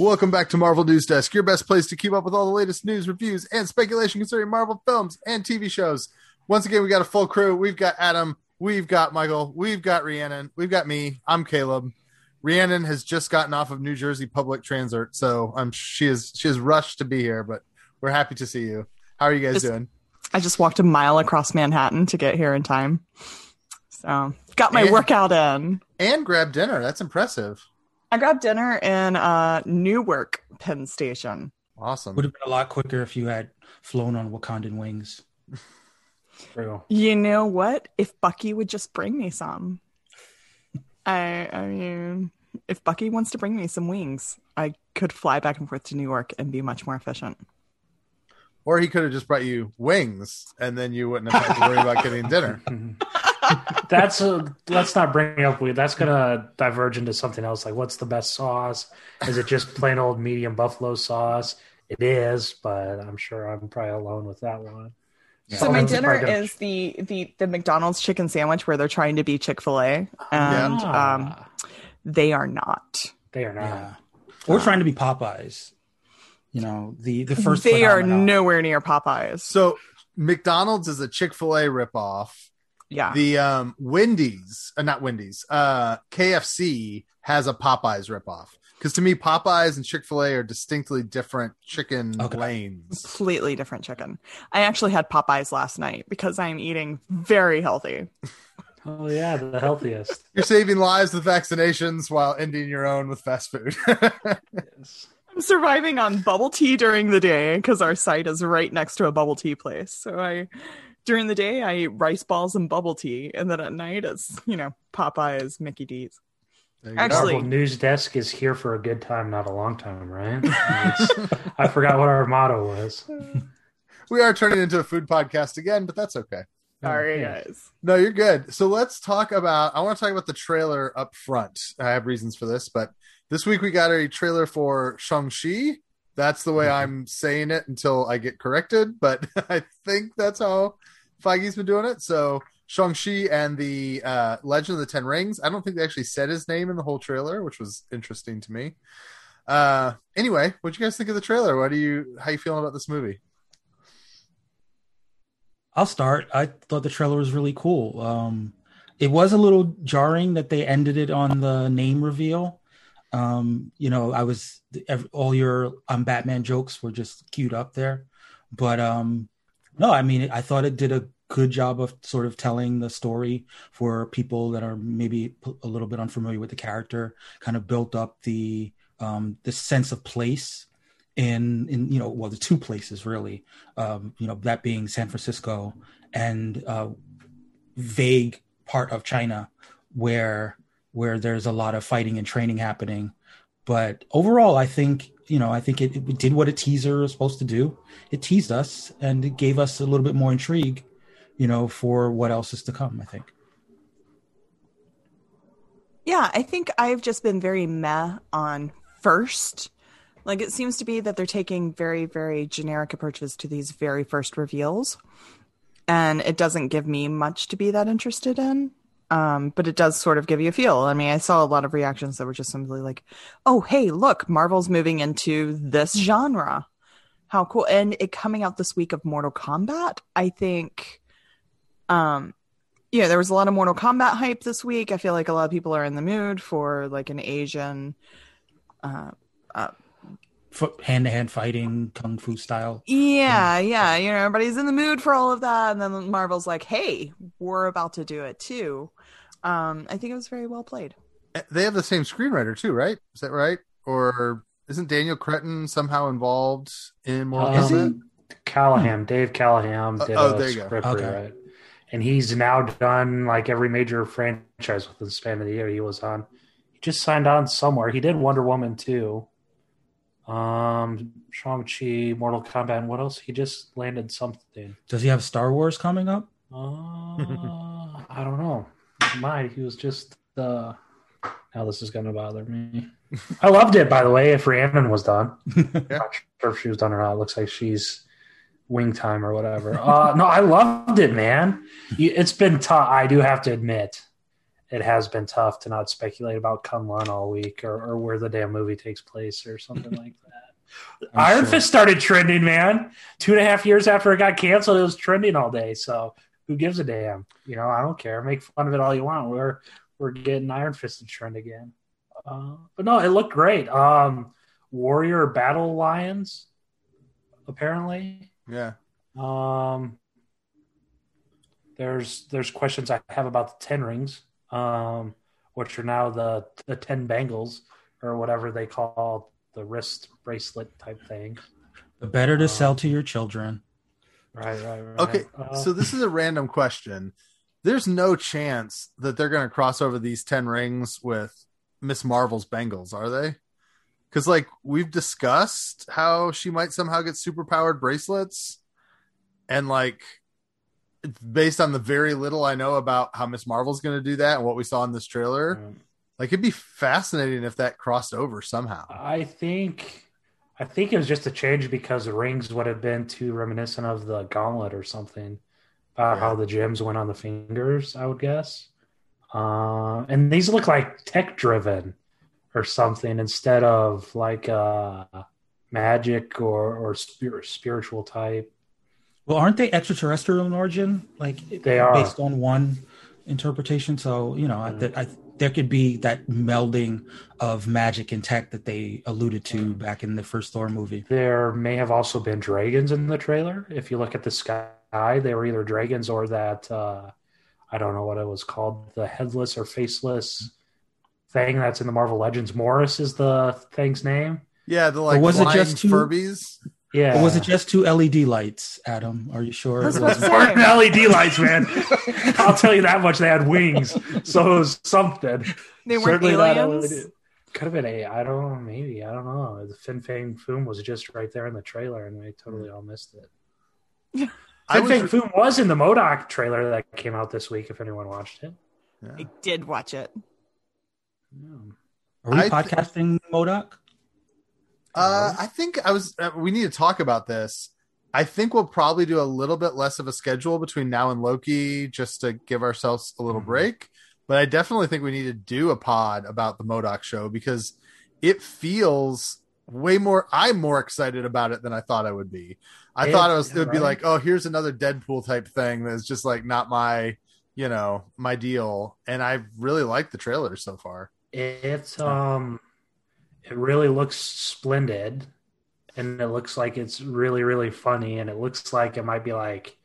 Welcome back to Marvel News Desk, your best place to keep up with all the latest news, reviews, and speculation concerning Marvel films and TV shows. Once again, we got a full crew. We've got Adam, we've got Michael, we've got Rhiannon, we've got me. I'm Caleb. Rhiannon has just gotten off of New Jersey Public Transit, so um, she is she is rushed to be here, but we're happy to see you. How are you guys Just- doing? I just walked a mile across Manhattan to get here in time. So got my And- workout in. And grab dinner. That's impressive. I grabbed dinner in uh, Newark Penn Station. Awesome. Would have been a lot quicker if you had flown on Wakandan wings. True. You know what? If Bucky would just bring me some. I I mean, if Bucky wants to bring me some wings, I could fly back and forth to New York and be much more efficient. Or he could have just brought you wings, and then you wouldn't have had to worry about getting dinner. That's a, let's not bring up weed. That's gonna diverge into something else. Like, what's the best sauce? Is it just plain old medium buffalo sauce? It is, but I'm sure I'm probably alone with that one. So my dinner is the the the McDonald's chicken sandwich where they're trying to be Chick Fil A, and Ah, um, they are not. they are not. Yeah. We're trying to be Popeyes. You know, the the first they are nowhere near Popeyes. So McDonald's is a Chick Fil A ripoff. Yeah, The um, Wendy's, uh, not Wendy's, uh, KFC has a Popeyes ripoff. Because to me, Popeyes and Chick Fil A are distinctly different chicken Okay. lanes. completely different chicken. I actually had Popeyes last night because I'm eating very healthy. Oh yeah, the healthiest. You're saving lives with vaccinations while ending your own with fast food. Yes. I'm surviving on bubble tea during the day because our site is right next to a bubble tea place. So I, during the day, I eat rice balls and bubble tea, and then at night it's you know Popeyes, Mickey D's. There. Actually- Marvel News Desk is here for a good time, not a long time, right? I forgot what our motto was. we are turning into a food podcast again, but that's okay. Sorry, yeah. guys. No, you're good. So let's talk about. I want to talk about the trailer up front. I have reasons for this, but this week we got a trailer for Shang-Chi. That's the way. I'm saying it until I get corrected, but I think that's how Feige's been doing it. So Shang-Chi and the uh, Legend of the Ten Rings. I don't think they actually said his name in the whole trailer, which was interesting to me. Uh, anyway, what do you guys think of the trailer? What do you? How you feeling about this movie? I'll start. I thought the trailer was really cool. Um, it was a little jarring that they ended it on the name reveal. Um, you know, I was ev- all your um, Batman jokes were just queued up there, but um, no, I mean, I thought it did a good job of sort of telling the story for people that are maybe a little bit unfamiliar with the character. Kind of built up the um, the sense of place in in you know well the two places really um, you know that being San Francisco and uh, vague part of China where where there's a lot of fighting and training happening. But overall, I think you know I think it, it did what a teaser is supposed to do. It teased us and it gave us a little bit more intrigue, you know, for what else is to come. I think. Yeah, I think I've just been very meh on first. Like it seems to be that they're taking very, very generic approaches to these very first reveals. And it doesn't give me much to be that interested in. Um, but it does sort of give you a feel. I mean, I saw a lot of reactions that were just simply like, oh, hey, look, Marvel's moving into this genre. How cool. And it coming out this week of Mortal Kombat, I think um yeah, there was a lot of Mortal Kombat hype this week. I feel like a lot of people are in the mood for like an Asian uh Hand to hand fighting, kung fu style. yeah, yeah, you know, everybody's in the mood for all of that and then Marvel's like, "Hey, we're about to do it too." Um I think it was very well played. They have the same screenwriter too, right? Is that right? Or isn't Daniel Cretton somehow involved in Mortal Um, Kombat? Callaham, Dave Callaham did Oh, a there you go. script Okay. rewrite. And he's now done like every major franchise within the span of the year he was on. He just signed on somewhere. He did Wonder Woman too. Um Shang-Chi, Mortal Kombat, and what else? He just landed something. Does he have Star Wars coming up? Uh, I don't know. He might. He was just uh now this is gonna bother me. I loved it by the way, if Rhiannon was done. Not sure if she was done or not. It looks like she's wing time or whatever. Uh, no, I loved it, man. It's been tough. I do have to admit, it has been tough to not speculate about Kunlun all week or, or where the damn movie takes place or something like that. I'm Iron sure. Fist started trending, man. Two and a half years after it got canceled, it was trending all day. So who gives a damn? You know, I don't care. Make fun of it all you want. We're we're getting Iron Fist to trend again. Uh, but no, it looked great. Um, Warrior Battle Lions, apparently. Yeah. Um, there's there's questions I have about the Ten Rings, um, which are now the the Ten Bangles or whatever they call the wrist bracelet type thing. The better to sell to your children. Right, right, right. Okay. Uh, So this is a random question. There's no chance that they're going to cross over these 10 rings with Miss Marvel's bangles, are they? Because, like, we've discussed how she might somehow get super powered bracelets. And, like, based on the very little I know about how Miss Marvel's going to do that and what we saw in this trailer, um, like, it'd be fascinating if that crossed over somehow. I think I think it was just a change because the rings would have been too reminiscent of the gauntlet or something about Yeah. how the gems went on the fingers. I would guess. Uh, and these look like tech driven or something instead of like uh, magic or or spir- spiritual type. Well, aren't they extraterrestrial in origin? Like They are. based on one interpretation. So you know, I, that I, there could be that melding of magic and tech that they alluded to back in the first Thor movie. There may have also been dragons in the trailer. If you look at the sky, they were either dragons or that uh, I don't know what it was called, the headless or faceless thing that's in the Marvel Legends. Morris is the thing's name. Yeah, the like was it just two- Furbies. Yeah. Or was it just two LED lights, Adam? Are you sure? That's it what wasn't? I'm More than LED lights, man. I'll tell you that much. They had wings, so it was something. They weren't Certainly aliens. LED. Could have been a. I don't know. Maybe I don't know. The Fin Fang Foom was just right there in the trailer, and we totally all missed it. I Fin Fang Foom was in the M.O.D.O.K. trailer that came out this week. If anyone watched it, I did watch it. Are we I thi- podcasting M.O.D.O.K.? Uh, I think I was. Uh, we need to talk about this. I think we'll probably do a little bit less of a schedule between now and Loki, just to give ourselves a little Mhm. break. But I definitely think we need to do a pod about the M.O.D.O.K. show because it feels way more. I'm more excited about it than I thought I would be. I Yeah, thought it was. It yeah, would be like, oh, here's another Deadpool type thing that's just like not my, you know, my deal. And I really like the trailer so far. It's um, it really looks splendid, and it looks like it's really really funny, and it looks like it might be like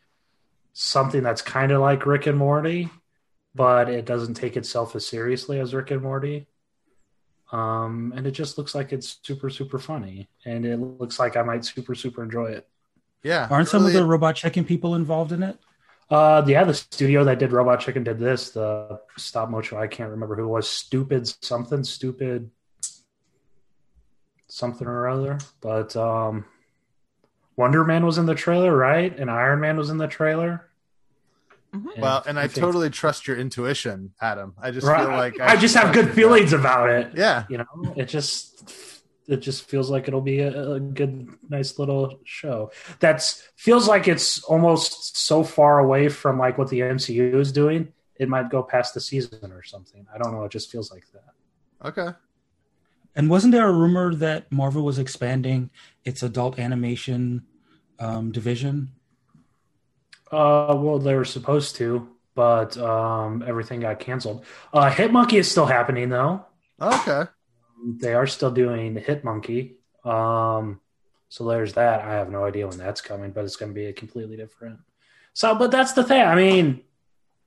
something that's kind of like Rick and Morty, but it doesn't take itself as seriously as Rick and Morty. Um, and it just looks like it's super super funny, and it looks like I might super super enjoy it. Yeah, Aren't some of the robot chicken people involved in it? Uh, yeah, the studio that did Robot Chicken did this. The stop motion, I can't remember who it was. Stupid something, stupid something or other. But um, Wonder Man was in the trailer, right? And Iron Man was in the trailer. Mhm. Well, and I think- totally trust your intuition, Adam. I just Right. feel like I, just have good feelings about it. Yeah, You know, it just it just feels like it'll be a, a good, nice little show. That's feels like it's almost so far away from like what the MCU is doing. It might go past the season or something. I don't know. It just feels like that. okay. And wasn't there a rumor that Marvel was expanding its adult animation um, division? Uh, well, they were supposed to, but um, everything got canceled. Uh, Hitmonkey is still happening though. Okay. They are still doing Hitmonkey. Um, so there's that. I have no idea when that's coming, but it's going to be a completely different. So, but that's the thing. I mean,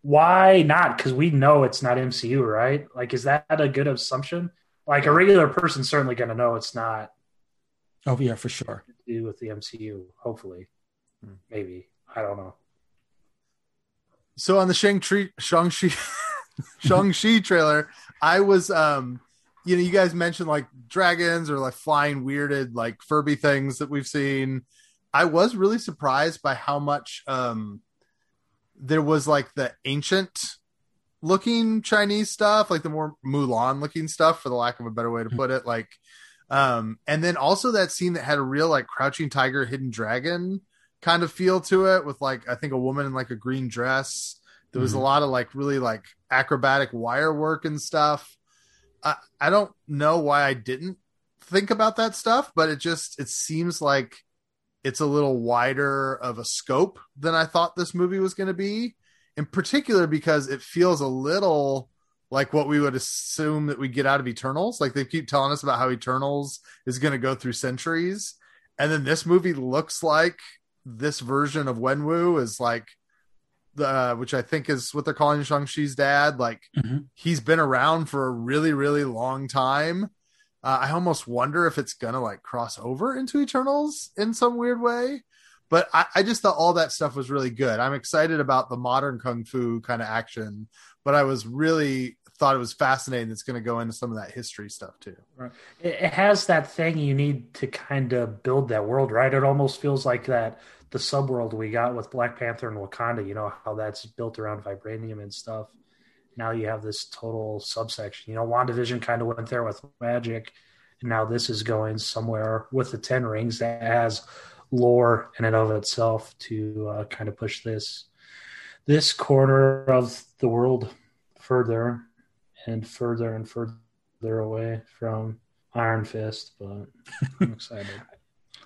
why not? Because we know it's not MCU, right? Like, is that a good assumption? Like, a regular person's certainly going to know it's not Oh yeah, for sure. do with the MCU. Hopefully, Hmm. maybe. I don't know. So on the Shang-Chi Shang-Chi Shang-Chi trailer, I was um you know, you guys mentioned like dragons or like flying weirded like Furby things that we've seen. I was really surprised by how much um there was like the ancient looking Chinese stuff, like the more Mulan looking stuff, for the lack of a better way to put it. Like, um, and then also that scene that had a real like crouching tiger, hidden dragon kind of feel to it with like I think a woman in like a green dress There was a Mhm. lot of like really like acrobatic wire work and stuff. I, I don't know why I didn't think about that stuff, but it just it seems like it's a little wider of a scope than I thought this movie was going to be. In particular, because it feels a little like what we would assume that we get out of Eternals. Like they keep telling us about how Eternals is going to go through centuries, and then this movie looks like this version of Wenwu is like the which I think is what they're calling Shang Chi's dad. Like Mhm. he's been around for a really really long time. Uh, I almost wonder if it's gonna like cross over into Eternals in some weird way. But I, I just thought all that stuff was really good. I'm excited about the modern kung fu kind of action, but I was really thought it was fascinating. It's going to go into some of that history stuff too. It, it has that thing you need to kind of build that world, right? It almost feels like that the subworld we got with Black Panther and Wakanda. You know how that's built around vibranium and stuff. Now you have this total subsection. You know, WandaVision kind of went there with magic, and now this is going somewhere with the Ten Rings that has lore in and of itself to uh, kind of push this this corner of the world further and further and further away from Iron Fist, but I'm excited.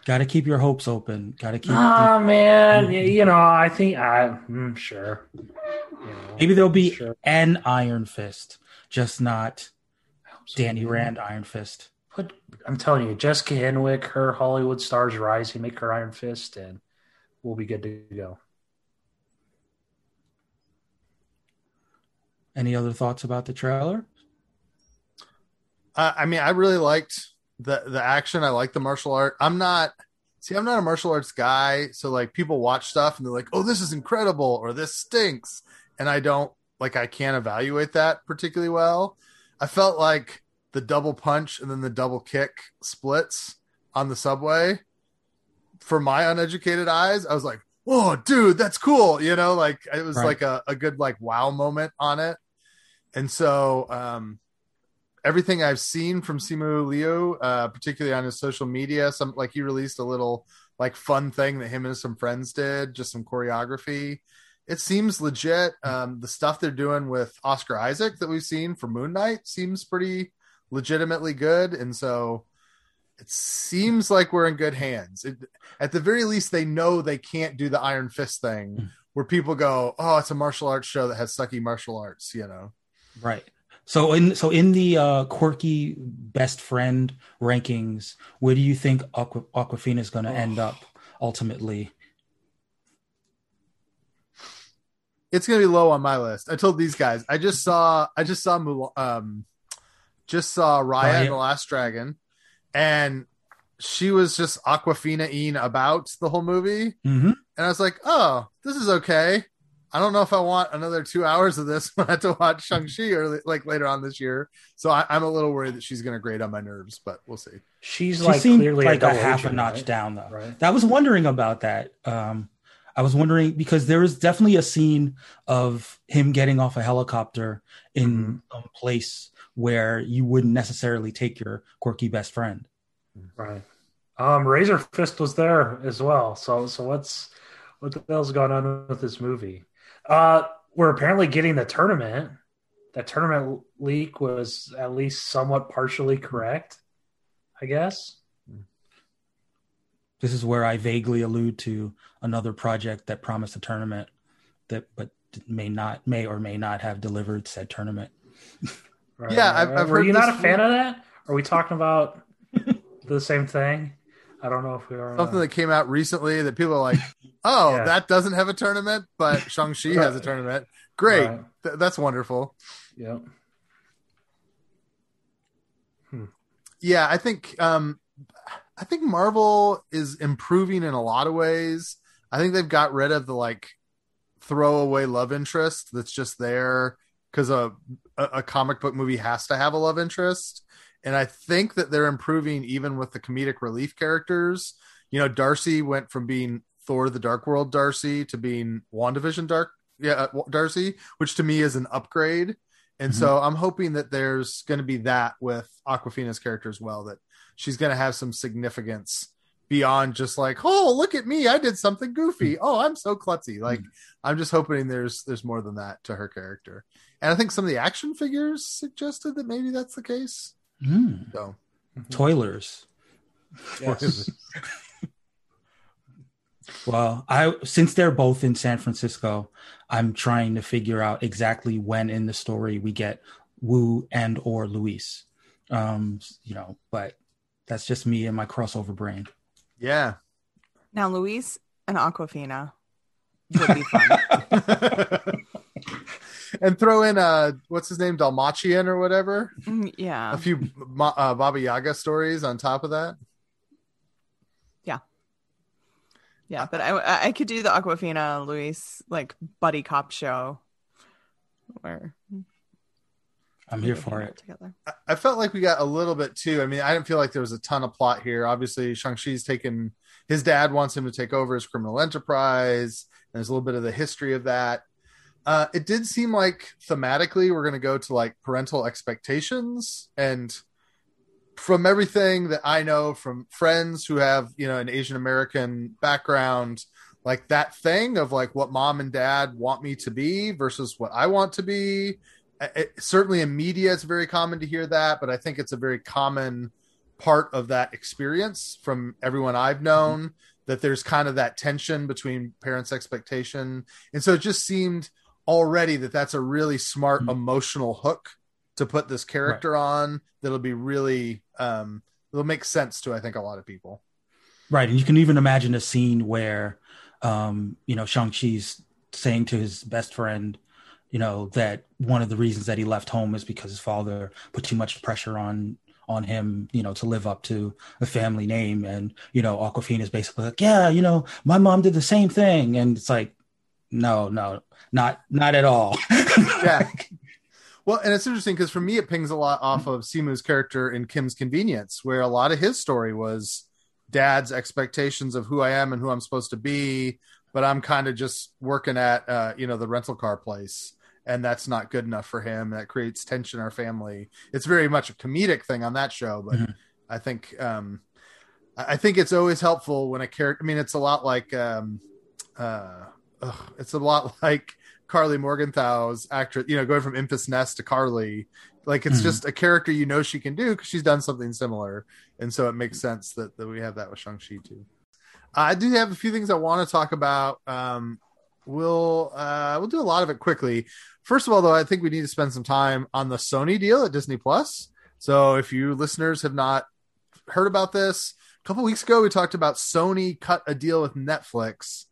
Got to keep your hopes open. Got to keep. Ah man, y- you know, I think I mm, sure. You know, Maybe there'll be sure. an Iron Fist, just not Danny. Rand Iron Fist. Put, I'm telling you, Jessica Henwick, her Hollywood stars rising, make her Iron Fist, and we'll be good to go. Any other thoughts about the trailer? Uh, I mean, I really liked the the action. I like the martial art. I'm not see, I'm not a martial arts guy, so like people watch stuff and they're like, "Oh, this is incredible," or "This stinks," and I don't like I can't evaluate that particularly well. I felt like the double punch and then the double kick splits on the subway. For my uneducated eyes, I was like, "Whoa, dude, that's cool!" You know, like it was Right. like a, a good like wow moment on it. And so, um, everything I've seen from Simu Liu, uh, particularly on his social media, some like he released a little like fun thing that him and some friends did, just some choreography. It seems legit. Um, the stuff they're doing with Oscar Isaac that we've seen for Moon Knight seems pretty legitimately good, and so it seems like we're in good hands. It, at the very least, they know they can't do the Iron Fist thing, Mm. where people go, "Oh, it's a martial arts show that has sucky martial arts," you know. Right. So in so in the uh, quirky best friend rankings, where do you think Aqua, Awkwafina is going to end up ultimately? it's gonna be low on my list. I told these guys. I just saw. I just saw. Um, just saw Raya Raya. and the Last Dragon, and she was just Awkwafina ing about the whole movie, Mm-hmm. and I was like, oh, this is okay. I don't know if I want another two hours of this when I have to watch Shang Chi or like later on this year. So I, I'm a little worried that she's gonna grate on my nerves, but we'll see. She's She like seemed clearly like a, double half a notch right? down, though. Right. I was wondering about that. Um, I was wondering because there is definitely a scene of him getting off a helicopter in Mm-hmm. some place where you wouldn't necessarily take your quirky best friend. Right. Um, Razor Fist was there as well. So, so what's what the hell's going on with this movie? Uh, we're apparently getting the tournament. That tournament leak was at least somewhat partially correct, I guess. This is where I vaguely allude to another project that promised a tournament that, but may not, may or may not have delivered said tournament. Right. Yeah, I've- I've Were heard you not a fan of that? Are we talking about the same thing? I don't know if we are. Something that came out recently that people are like, oh, Yeah. that doesn't have a tournament, but Shang Chi has a tournament. Great, Right. Th- that's wonderful. Yep. yeah i think um i think marvel is improving in a lot of ways i think they've got rid of the like throwaway love interest that's just there because a, a comic book movie has to have a love interest and i think that they're improving even with the comedic relief characters you know darcy went from being thor the dark world darcy to being wandavision dark yeah uh, darcy which to me is an upgrade and Mhm. so I'm hoping that there's going to be that with Awkwafina's character as well, that she's going to have some significance beyond just like, oh, look at me, I did something goofy. Oh, I'm so klutzy. Like, I'm just hoping there's there's more than that to her character. And I think some of the action figures suggested that maybe that's the case. Mm. So, Toilers. Yes. Well, I since they're both in San Francisco, I'm trying to figure out exactly when in the story we get Woo and or Luis. Um, you know, but that's just me and my crossover brain. yeah. Now, Luis and Awkwafina would be fun. and throw in uh what's his name Dalmatian or whatever Mm, yeah. a few Ma- uh, Baba Yaga stories on top of that Yeah, Yeah, but I I could do the Awkwafina Luis like buddy cop show where I'm here for it. together. I- I felt like we got a little bit too. I mean, I didn't feel like there was a ton of plot here. Obviously, Shang-Chi's taken his dad wants him to take over his criminal enterprise. And there's a little bit of the history of that. Uh, it did seem like thematically we're going to go to like parental expectations and from everything that I know from friends who have, you know, an Asian American background, like that thing of like what mom and dad want me to be versus what I want to be. It, certainly in media, it's very common to hear that, but I think it's a very common part of that experience from everyone I've known that there's kind of that tension between parents' expectation. And so it just seemed already that that's a really smart Mhm. emotional hook to put this character on that'll be really um it'll make sense to I think a lot of people. Right, and you can even imagine a scene where, um, you know, Shang Chi's saying to his best friend, you know, that one of the reasons that he left home is because his father put too much pressure on on him, you know, to live up to a family name, and you know, Awkwafina is basically like, yeah, you know, my mom did the same thing, and it's like, no, no, not not at all. Yeah. Well, and it's interesting because for me, it pings a lot off of Simu's character in Kim's Convenience, where a lot of his story was dad's expectations of who I am and who I'm supposed to be, but I'm kind of just working at, uh, you know, the rental car place, and that's not good enough for him. That creates tension in our family. It's very much a comedic thing on that show, but Mhm. I think, um, I I think it's always helpful when a character. I mean, it's a lot like, um, uh, ugh, it's a lot like Karli Morgenthau's actress, you know, going from Enfys Nest to Karli. Like it's Mhm. just a character you know she can do because she's done something similar, and so it makes sense that, that we have that with Shang Chi too. I do have a few things I want to talk about. Um, we'll uh, we'll do a lot of it quickly. First of all, though, I think we need to spend some time on the Sony deal at Disney Plus. So if you listeners have not heard about this, a couple weeks ago we talked about Sony cut a deal with Netflix.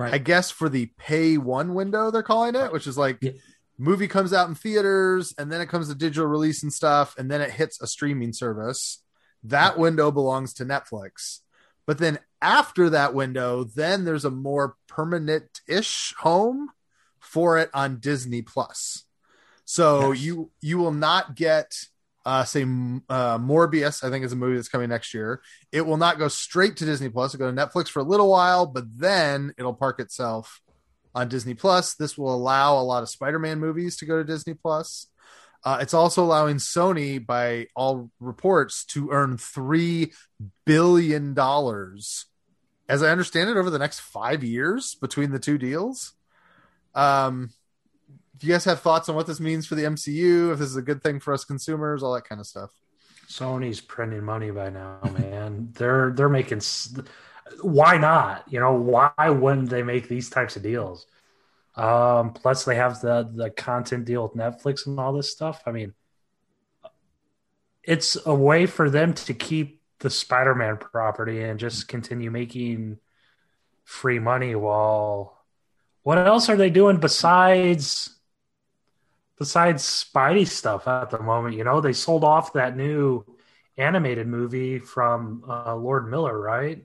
Right. I guess for the pay one window they're calling it, which is like Yeah. movie comes out in theaters and then it comes to digital release and stuff and then it hits a streaming service. That window belongs to Netflix. But then after that window, then there's a more permanent-ish home for it on Disney Plus. So Yes. you you will not get uh say uh Morbius, I think is a movie that's coming next year. It will not go straight to Disney Plus. It'll go to Netflix for a little while, but then it'll park itself on Disney Plus. This will allow a lot of Spider-Man movies to go to Disney Plus. Uh, it's also allowing Sony, by all reports, to earn three billion dollars, as I understand it, over the next five years between the two deals. Um, do you guys have thoughts on what this means for the MCU? If this is a good thing for us consumers, all that kind of stuff. Sony's printing money by now, man. they're they're making. Why not? You know, why wouldn't they make these types of deals? Um, plus, they have the the content deal with Netflix and all this stuff. I mean, it's a way for them to keep the Spider-Man property and just continue making free money. While what else are they doing besides? Besides Spidey stuff at the moment. You know, they sold off that new animated movie from uh, Lord Miller, right?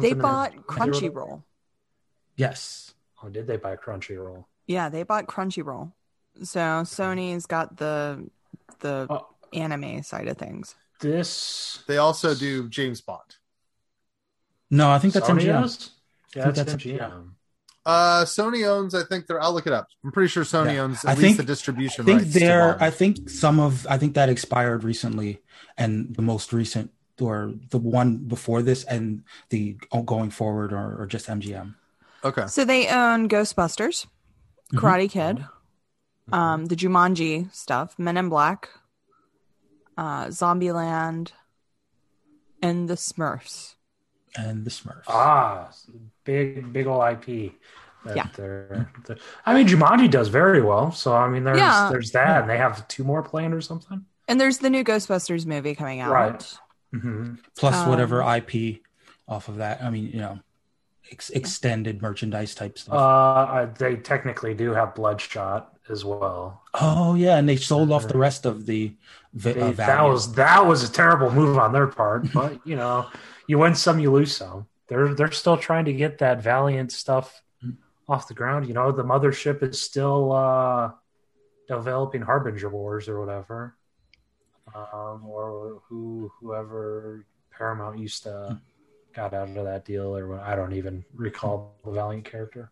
They in- bought Crunchyroll. yes. Oh, did they buy Crunchyroll? Yeah, they bought Crunchyroll. So Sony's got the the Oh. anime side of things. This They also do James Bond. No, I think that's Sony MGM. does? Yeah, I think that's that's- MGM. Uh, Sony owns. I think they're. I'll look it up. I'm pretty sure Sony Yeah. owns at I least think- the distribution. I think rights to there. I think some of. I think that expired recently, and the most recent or the one before this and the going forward or, or just MGM. Okay. So they own Ghostbusters, Mhm. Karate Kid, um, the Jumanji stuff, Men in Black, uh, Zombieland, and the Smurfs. And the Smurfs. Ah, big big old IP. that Yeah. they're- they're- I mean, Jumanji does very well. So I mean, there's Yeah. there's that, and they have two more planned or something. And there's the new Ghostbusters movie coming out. Right. hmm Plus um, whatever IP off of that. I mean, you know, ex- extended merchandise type stuff. Uh, they technically do have Bloodshot as well. oh yeah, and they sold off the rest of the. vi- They- uh, that was that was a terrible move on their part, but you know, you win some, you lose some. They're they're still trying to get that Valiant stuff off the ground. You know, the mothership is still uh, developing Harbinger Wars or whatever, um, or who whoever Paramount used to got out of that deal, or what, I don't even recall the Valiant character.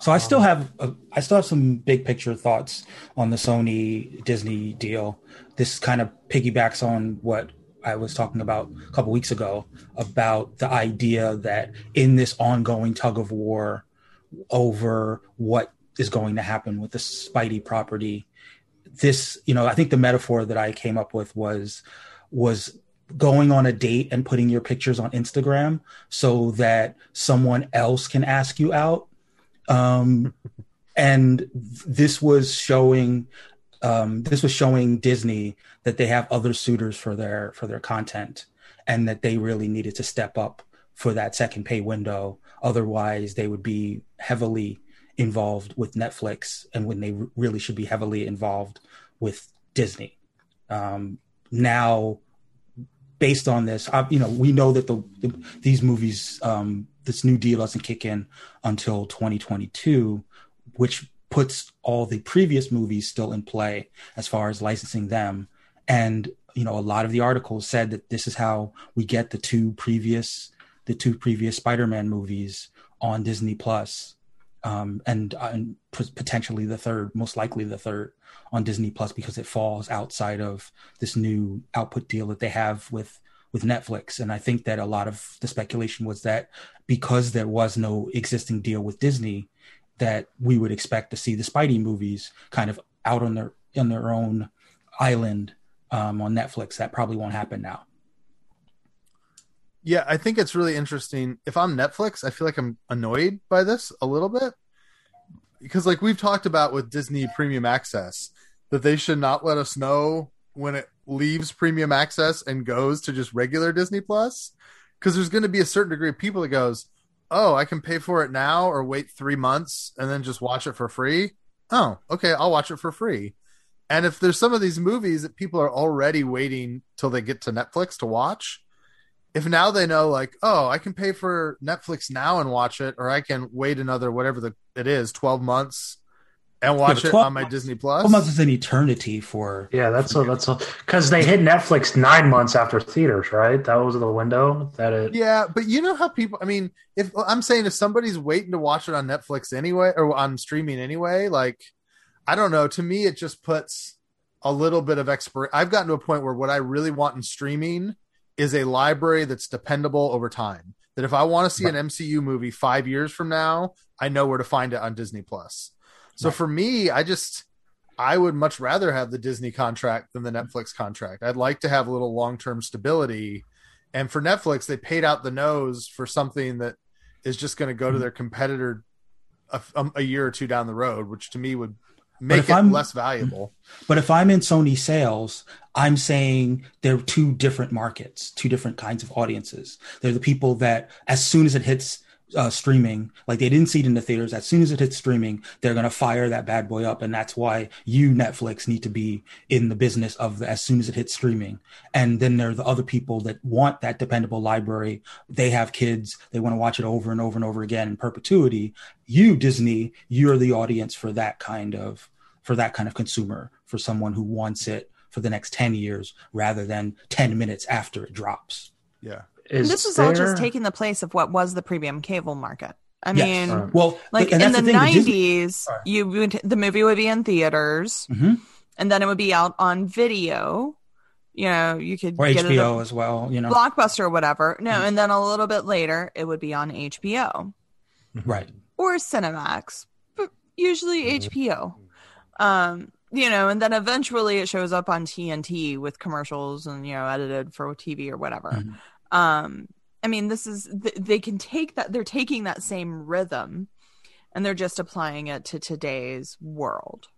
So I still Um, have uh, I still have some big picture thoughts on the Sony Disney deal. This kind of piggybacks on what I was talking about a couple weeks ago about the idea that in this ongoing tug of war over what is going to happen with the Spidey property, this you know I think the metaphor that I came up with was was going on a date and putting your pictures on Instagram so that someone else can ask you out. Um, and this was showing um, this was showing Disney that they have other suitors for their for their content, and that they really needed to step up for that second pay window. Otherwise, they would be heavily involved with Netflix, and when they really should be heavily involved with Disney. Um, now, based on this, I, you know, we know that the, the these movies, um, this new deal doesn't kick in until 2022, which puts all the previous movies still in play as far as licensing them. And you know, a lot of the articles said that this is how we get the two previous the two previous Spider-Man movies on Disney Plus, um, and, uh, and p- potentially the third, most likely the third on Disney Plus because it falls outside of this new output deal that they have with with Netflix. And I think that a lot of the speculation was that because there was no existing deal with Disney, that we would expect to see the Spidey movies kind of out on their on their own island um, on Netflix. That probably won't happen now. Yeah, I think it's really interesting. If I'm Netflix, I feel like I'm annoyed by this a little bit because, like we've talked about with Disney Premium Access, that they should not let us know when it leaves Premium Access and goes to just regular Disney Plus, because there's going to be a certain degree of people that goes, "Oh, I can pay for it now or wait three months and then just watch it for free." Oh, okay, I'll watch it for free. And if there's some of these movies that people are already waiting till they get to Netflix to watch, if now they know like oh i can pay for netflix now and watch it or i can wait another whatever the it is 12 months and watch but it on my disney plus Twelve months is an eternity for Yeah, that's a, that's because they hit Netflix nine months after theaters, right? That was the window that it. yeah but you know how people i mean if i'm saying if somebody's waiting to watch it on netflix anyway or on streaming anyway like i don't know to me it just puts a little bit of expert i've gotten to a point where what i really want in streaming is a library that's dependable over time that if i want to see an mcu movie five years from now i know where to find it on disney plus so Right. for me i just i would much rather have the disney contract than the netflix contract i'd like to have a little long-term stability and for netflix they paid out the nose for something that is just going to go to Mhm. their competitor a, a year or two down the road which to me would make it I'm- less valuable But if I'm in Sony sales, I'm saying they're two different markets, two different kinds of audiences. They're the people that, as soon as it hits uh, streaming, like they didn't see it in the theaters, as soon as it hits streaming, they're going to fire that bad boy up. And that's why you, Netflix, need to be in the business of the, as soon as it hits streaming. And then there are the other people that want that dependable library. They have kids, they want to watch it over and over and over again in perpetuity. You, Disney, you're the audience for that kind of for that kind of consumer, for someone who wants it for the next 10 years rather than 10 minutes after it drops. yeah Is this is all just taking the place of what was the premium cable market. I Yes. mean, Right. Well, like in the thing, Disney- nineties, Sorry. you would the movie would be in theaters, Mhm. and then it would be out on video, You know, you could or get it HBO at as well. You know, Blockbuster or whatever. No, Mhm. and then a little bit later, it would be on HBO right? or Cinemax, but usually HBO. Um, you know, and then eventually it shows up on TNT with commercials and you know edited for TV or whatever. Mhm. Um, I mean, this is they can take that. They're taking that same rhythm, and they're just applying it to today's world.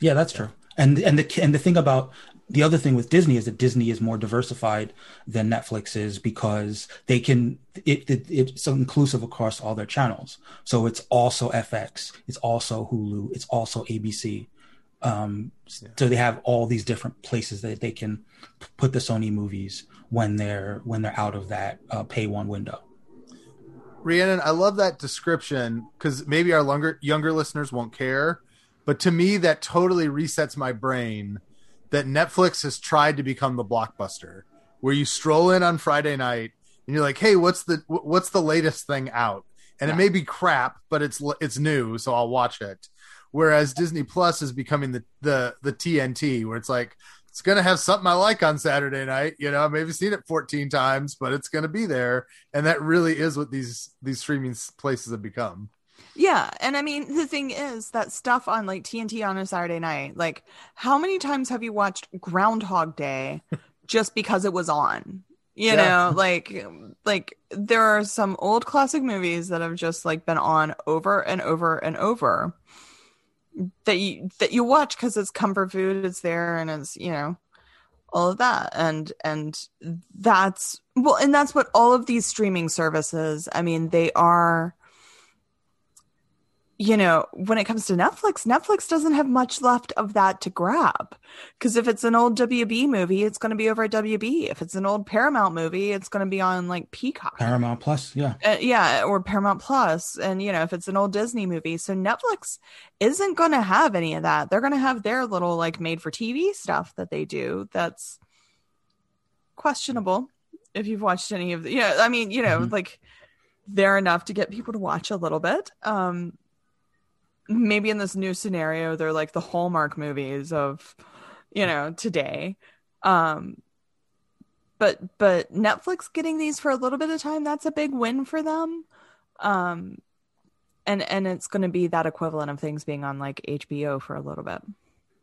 Yeah, that's true. And and the and the thing about the other thing with Disney is that Disney is more diversified than Netflix is because they can it, it it's so inclusive across all their channels. So it's also FX, it's also Hulu, it's also ABC. Um, So they have all these different places that they can p- put the Sony movies when they're when they're out of that uh, pay one window. Rhiannon, I love that description because maybe our younger younger listeners won't care, but to me that totally resets my brain that Netflix has tried to become the blockbuster where you stroll in on Friday night and you're like, "Hey, what's the what's the latest thing out?" And it may be crap, but it's it's new, so I'll watch it. Whereas Disney Plus is becoming the the the TNT where it's like it's gonna have something I like on Saturday night. You know, I've maybe seen it 14 times, but it's gonna be there, and that really is what these these streaming places have become. Yeah, and I mean the thing is that stuff on like TNT on a Saturday night. Like, how many times have you watched Groundhog Day just because it was on? You Yeah. know, like like there are some old classic movies that have just like been on over and over and over that you that you watch because it's comfort food, it's there, and it's you know all of that. And and that's well and that's what all of these streaming services i mean they are you know, when it comes to Netflix, Netflix doesn't have much left of that to grab. Because if it's an old WB movie, it's going to be over at WB. If it's an old Paramount movie, it's going to be on like Peacock. Paramount Plus, yeah. Uh, yeah, or Paramount Plus. And, you know, if it's an old Disney movie. So Netflix isn't going to have any of that. They're going to have their little like made for TV stuff that they do that's questionable if you've watched any of the, yeah, I mean, you know, Mhm. like they're enough to get people to watch a little bit. Um, maybe in this new scenario, they're like the Hallmark movies of, you know, today. Um, but but Netflix getting these for a little bit of time, that's a big win for them. Um, and and it's going to be that equivalent of things being on like HBO for a little bit.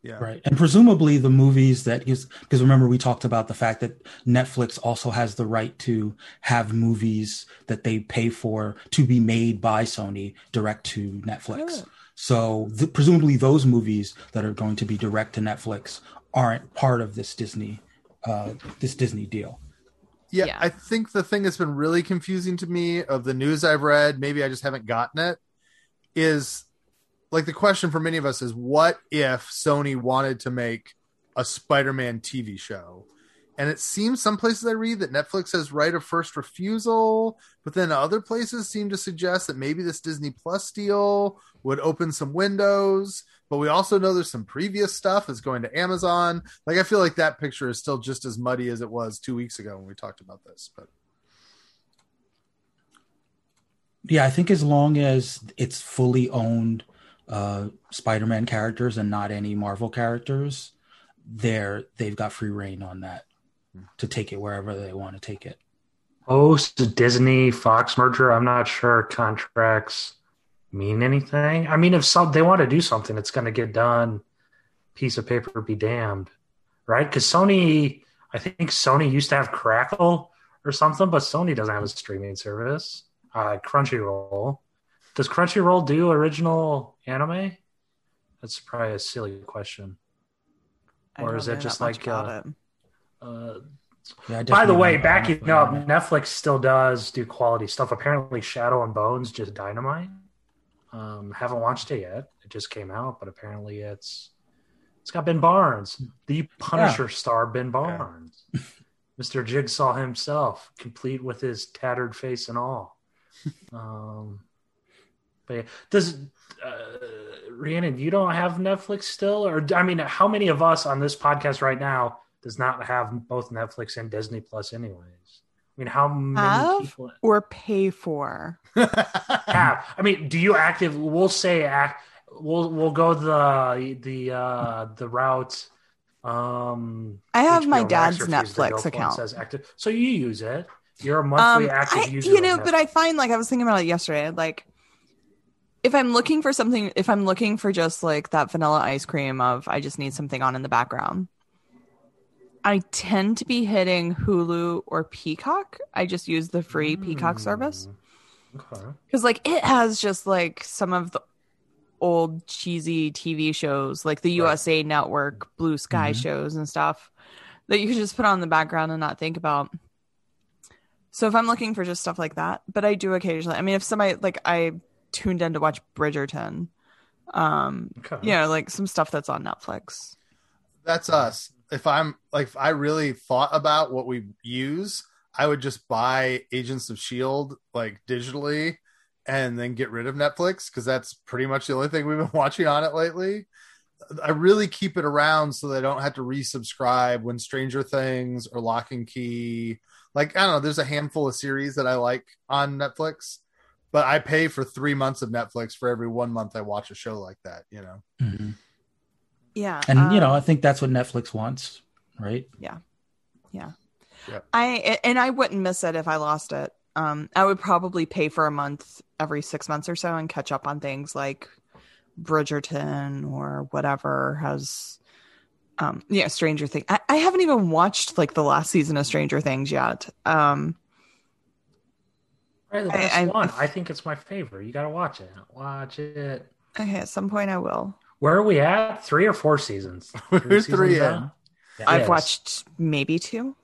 Yeah, Right. And presumably the movies that is because remember we talked about the fact that Netflix also has the right to have movies that they pay for to be made by Sony direct to Netflix. Good. So th- presumably those movies that are going to be direct to Netflix aren't part of this Disney uh this Disney deal. Yeah, Yeah. I think the thing that's been really confusing to me of the news I've read, maybe I just haven't gotten it, is like the question for many of us is what if Sony wanted to make a Spider-Man TV show? And it seems some places I read that Netflix has right of first refusal, but then other places seem to suggest that maybe this Disney Plus deal would open some windows. But we also know there's some previous stuff that's going to Amazon. Like I feel like that picture is still just as muddy as it was two weeks ago when we talked about this. But Yeah, I think as long as it's fully owned uh Spider-Man characters and not any Marvel characters, they're they've got free reign on that to take it wherever they want to take it. Post Disney Fox merger, I'm not sure contracts mean anything. I mean, if some they want to do something, it's going to get done. Piece of paper be damned, right? Because Sony, I think Sony used to have Crackle or something, but Sony doesn't have a streaming service. Uh, Crunchyroll. Does Crunchyroll do original anime? That's probably a silly question. I Or is it just like, uh, it. Uh, Yeah, By the way, backing up, about. Netflix still does do quality stuff. Apparently, Shadow and Bones just dynamite. Um, haven't watched it yet. It just came out, but apparently it's it's got Ben Barnes, the Punisher star Ben Barnes, Mister Jigsaw himself, complete with his tattered face and all. Um, but yeah, does uh, Rhiannon, you don't have Netflix still, or I mean, how many of us on this podcast right now does not have both Netflix and Disney Plus, anyways? I mean, how many Have? people Or pay for. have? I mean, do you active? We'll say act. We'll we'll go the the uh, the route Um, I have my HBO Max dad's Netflix go for it, account. Says active. So you use it. You're a monthly Um, active I, user. you know, but I find like I was thinking about it yesterday. Like, if I'm looking for something, if I'm looking for just like that vanilla ice cream of I just need something on in the background, I tend to be hitting Hulu or Peacock. I just use the free Peacock service Okay. because like it has just like some of the old cheesy TV shows, like the Right. USA Network, Blue Sky Mhm. shows and stuff that you can just put on the background and not think about. So if I'm looking for just stuff like that, but I do occasionally. I mean, if somebody like I tuned in to watch Bridgerton, um, Okay. you know, like some stuff that's on Netflix. That's us. If I'm like, if I really thought about what we use, I would just buy Agents of Shield like digitally, and then get rid of Netflix because that's pretty much the only thing we've been watching on it lately. I really keep it around so that I don't have to resubscribe when Stranger Things or Locke and Key. Like I don't know, there's a handful of series that I like on Netflix, but I pay for three months of Netflix for every one month I watch a show like that. You know. Mhm. Yeah, And you um, know, I think that's what Netflix wants, right? Yeah. Yeah. yeah. I and I wouldn't miss it if I lost it. Um, I would probably pay for a month every six months or so and catch up on things like Bridgerton or whatever has, um, yeah, Stranger Things. I, I haven't even watched like the last season of Stranger Things yet. Um, Probably the I- best I- one. I think it's my favorite. You got to watch it. Watch it. okay, at some point I will. Where are we at? Three or four seasons? We're seasons three in. now? I've Yes. watched maybe two.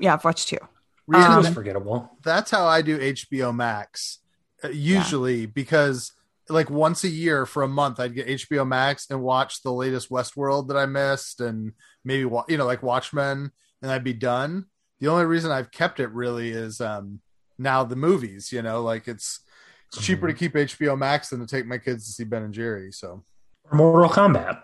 Yeah, I've watched two. Two Rhiannon, is forgettable. that's how I do HBO Max uh, usually because like once a year for a month I'd get HBO Max and watch the latest Westworld that I missed and maybe you know like Watchmen and I'd be done. The only reason I've kept it really is um now the movies, you know, like it's it's cheaper to keep HBO Max than to take my kids to see Ben and Jerry. So Or Mortal Kombat.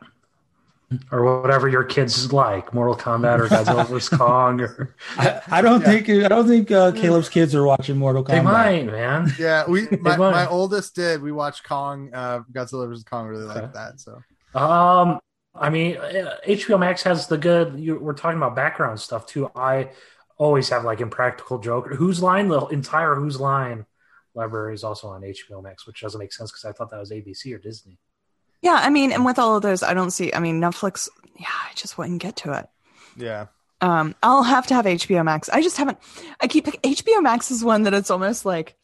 Or whatever your kids like, Mortal Kombat or Godzilla vs Kong, or I, I don't think I don't think uh, Caleb's kids are watching Mortal Kombat. they might, man. yeah, we my, my oldest did. We watched Kong, uh, Godzilla vs Kong. Really Okay. like that. So Um, I mean, uh, HBO Max has the good. You, we're talking about background stuff too. I always have like Impractical Joker, Whose Line, the entire Whose Line library is also on HBO Max, which doesn't make sense because I thought that was ABC or Disney. Yeah, I mean, and with all of those, I don't see. I mean, Netflix. Yeah, I just wouldn't get to it. yeah, Um, I'll have to have HBO Max. I just haven't. I keep HBO Max is one that it's almost like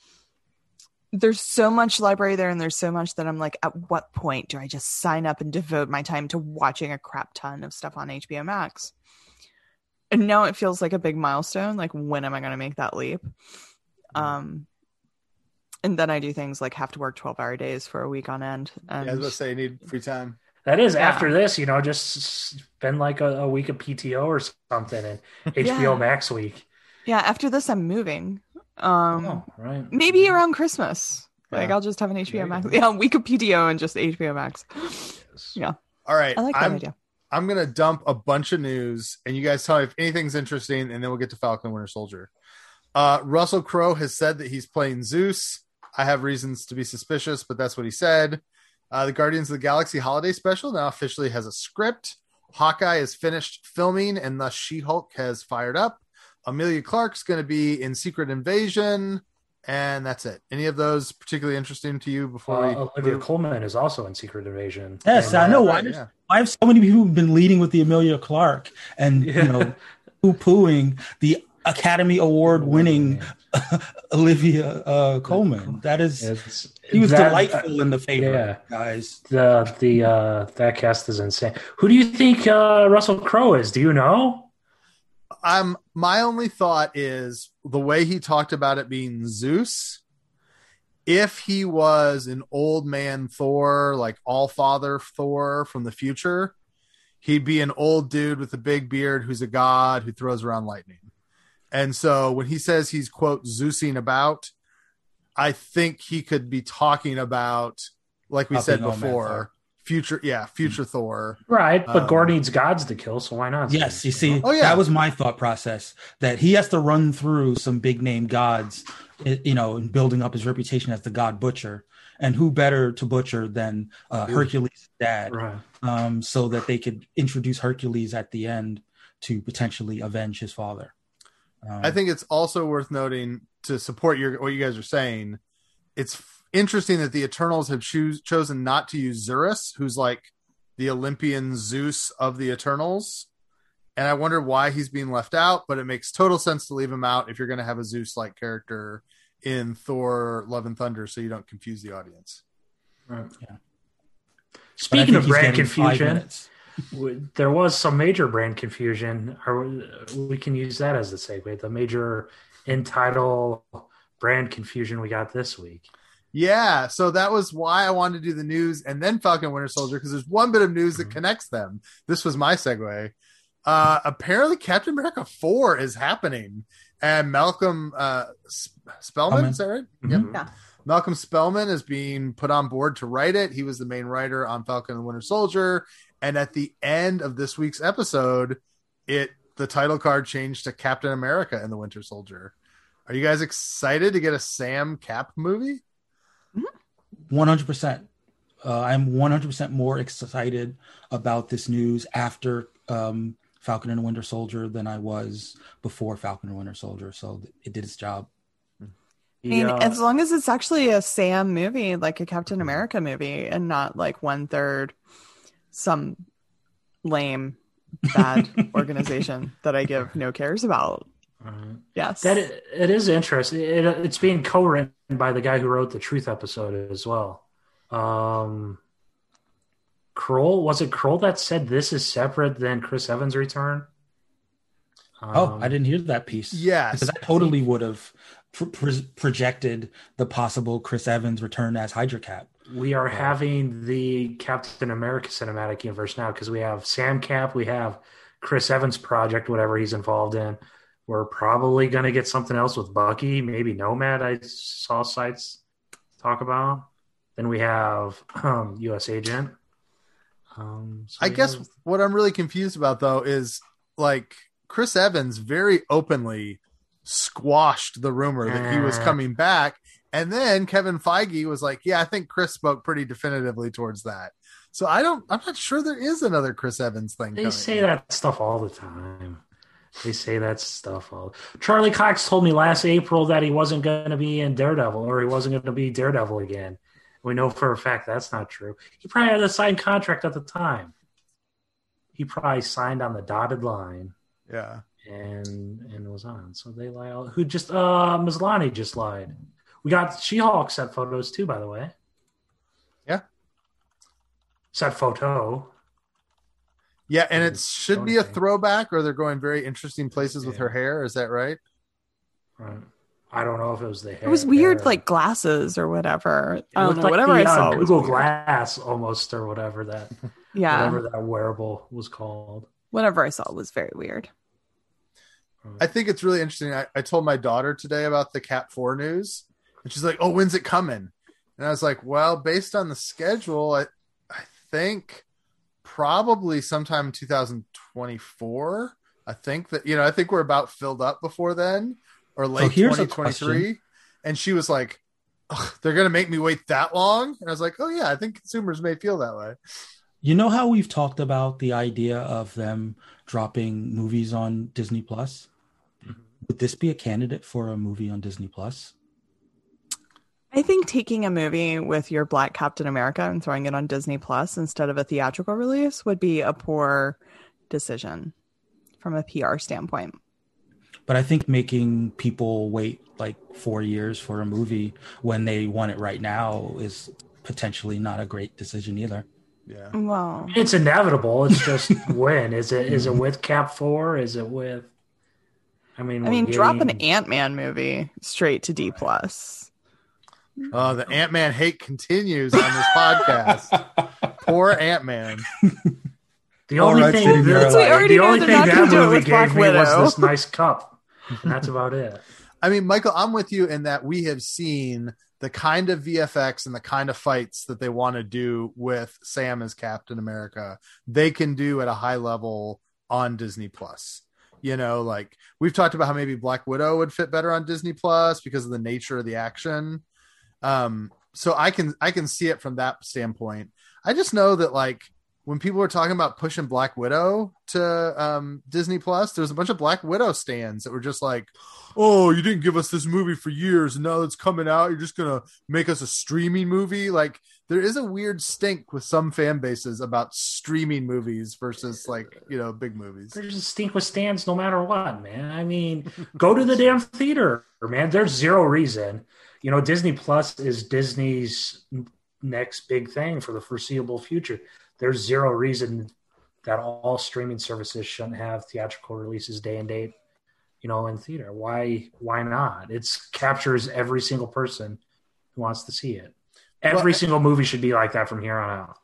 there's so much library there, and there's so much that I'm like, at what point do I just sign up and devote my time to watching a crap ton of stuff on HBO Max? And now it feels like a big milestone. Like, when am I going to make that leap? Um, and then I do things like have to work 12 hour days for a week on end. And yeah I was about to say, you need free time. That is Yeah. after this, you know, just spend like a, a week of PTO or something and HBO Yeah. Max week. yeah, after this, I'm moving. Um, Oh, right. maybe around Christmas. Like I'll just have an HBO Max. Yeah, a week of PTO and just HBO Max. Yeah, All right, I like that I'm idea. I'm gonna dump a bunch of news, and you guys tell me if anything's interesting, and then we'll get to Falcon Winter Soldier. Uh, Russell Crowe has said that he's playing Zeus. I have reasons to be suspicious, but that's what he said. Uh, the Guardians of the Galaxy holiday special now officially has a script. Hawkeye is finished filming, and thus She Hulk has fired up. Emilia Clarke's going to be in Secret Invasion, and that's it. Any of those particularly interesting to you before we? Uh, Olivia Colman is also in Secret Invasion. Yes, And, I uh, know. Right, Why, yeah. why have so many people been leading with the Emilia Clarke and Yeah. you know poo pooing the Academy Award winning Olivia uh, Colman? That is, It's, he was that- delightful in the favorite, yeah. guys. The the uh, that cast is insane. Who do you think uh, Russell Crowe is? Do you know? um my only thought is the way he talked about it being Zeus. If he was an old man Thor, like all father Thor from the future, he'd be an old dude with a big beard who's a god who throws around lightning. And so when he says he's quote Zeusing about, I think he could be talking about, like we Up said in Old Man before, future, yeah, future Thor. Right, but Um, Gorr needs gods to kill, so why not? Yes, you see, Oh, yeah. that was my thought process that he has to run through some big name gods, eh, you know, and building up his reputation as the God Butcher. and who better to butcher than uh, Hercules' dad, Right. um, so that they could introduce Hercules at the end to potentially avenge his father. Um, I think it's also worth noting to support your what you guys are saying. It's f- interesting that the Eternals have choose, chosen not to use Zuras, who's like the Olympian Zeus of the Eternals, and I wonder why he's being left out. But it makes total sense to leave him out if you're going to have a Zeus-like character in Thor: Love and Thunder, so you don't confuse the audience. Right. Yeah. Speaking of he's brand five confusion, minutes. w- there was some major brand confusion. We can use that as the segue. The major in title brand confusion we got this week. Yeah, so that was why I wanted to do the news and then Falcon and Winter Soldier because there's one bit of news that Mhm. connects them. This was my segue. Uh, apparently, Captain America Four is happening, and Malcolm uh, Spellman, Spellman. is that right? Yep. Yeah. Malcolm Spellman is being put on board to write it. He was the main writer on Falcon and Winter Soldier, and at the end of this week's episode, it the title card changed to Captain America and the Winter Soldier. Are you guys excited to get a Sam Cap movie? One hundred percent. Uh, I'm one hundred percent more excited about this news after um, Falcon and Winter Soldier than I was before Falcon and Winter Soldier. So it did its job. I mean, Yeah. as long as it's actually a Sam movie, like a Captain America movie, and not like one third some lame bad organization that I give no cares about. Right. Yes. That it, it is interesting. It, it's being co-written by the guy who wrote the Truth episode as well. Um, Kroll was it Kroll that said this is separate than Chris Evans' return? oh, Um, I didn't hear that piece. Yes. because I totally would have pr- pr- projected the possible Chris Evans return as Hydra Cap. We are having the Captain America cinematic universe now because we have Sam Cap, we have Chris Evans project, whatever he's involved in. We're probably going to get something else with Bucky, maybe Nomad. I saw sites talk about. Then we have um, U.S. Agent. Um, so I guess have- what I'm really confused about though is like Chris Evans very openly squashed the rumor that he was Uh. coming back. And then Kevin Feige was like, Yeah, I think Chris spoke pretty definitively towards that. So I don't I'm not sure there is another Chris Evans thing. they coming. say that stuff all the time. They say that stuff all. Charlie Cox told me last April that he wasn't going to be in Daredevil or he wasn't going to be Daredevil again. We know for a fact that's not true. He probably had a signed contract at the time. He probably signed on the dotted line Yeah. and and was on. So they lie. All, who just uh Maslany just lied. We got She-Hulk set photos too, by the way. Yeah. Set photo. Yeah, and it should be a throwback or they're going very interesting places with Yeah. her hair. Is that right? Right. I don't know if it was the hair. it was weird, hair. like glasses or whatever. It I don't looked know. like whatever the, I saw. uh, Google weird. Glass almost or whatever that Yeah. whatever that wearable was called. Whatever I saw was very weird. I think it's really interesting. I, I told my daughter today about the Cap 4 news, and she's like, Oh, when's it coming? And I was like, Well, based on the schedule, I, I think probably sometime in 2024. I think that, you know, I think we're about filled up before then or oh, late here's 2023. And she was like, "Ugh, They're going to make me wait that long? And I was like, Oh, yeah, I think consumers may feel that way. You know how we've talked about the idea of them dropping movies on Disney Plus? Mm-hmm. Would this be a candidate for a movie on Disney Plus? I think taking a movie with your Black Captain America and throwing it on Disney Plus instead of a theatrical release would be a poor decision from a PR standpoint. But I think making people wait like four years for a movie when they want it right now is potentially not a great decision either. Yeah. Well, It's inevitable. It's just when is it? Is it with Cap Four? Is it with? I mean, I we're mean, drop an Ant Man movie straight to D plus. Oh, the Ant Man hate continues on this podcast. Poor Ant Man. The only right, thing, sitting there the, like- We already the know only thing not that gonna do it movie with Black gave me was this nice cup, and that's about it. I mean, Michael, I'm with you in that we have seen the kind of VFX and the kind of fights that they want to do with Sam as Captain America, they can do at a high level on Disney Plus. You know, like we've talked about how maybe Black Widow would fit better on Disney Plus because of the nature of the action. Um, so I can I can see it from that standpoint. I just know that like when people were talking about pushing Black Widow to um, Disney Plus, there was a bunch of Black Widow stands that were just like, "Oh, you didn't give us this movie for years, and now it's coming out. You're just gonna make us a streaming movie." Like, there is a weird stink with some fan bases about streaming movies versus like you know big movies. There's a stink with stands no matter what, man. I mean, go to the damn theater, man. There's zero reason. You know, Disney Plus is Disney's next big thing for the foreseeable future. There's zero reason that all streaming services shouldn't have theatrical releases day and date you know in theater. Why why not? It captures every single person who wants to see it. Every well, single movie should be like that from here on out.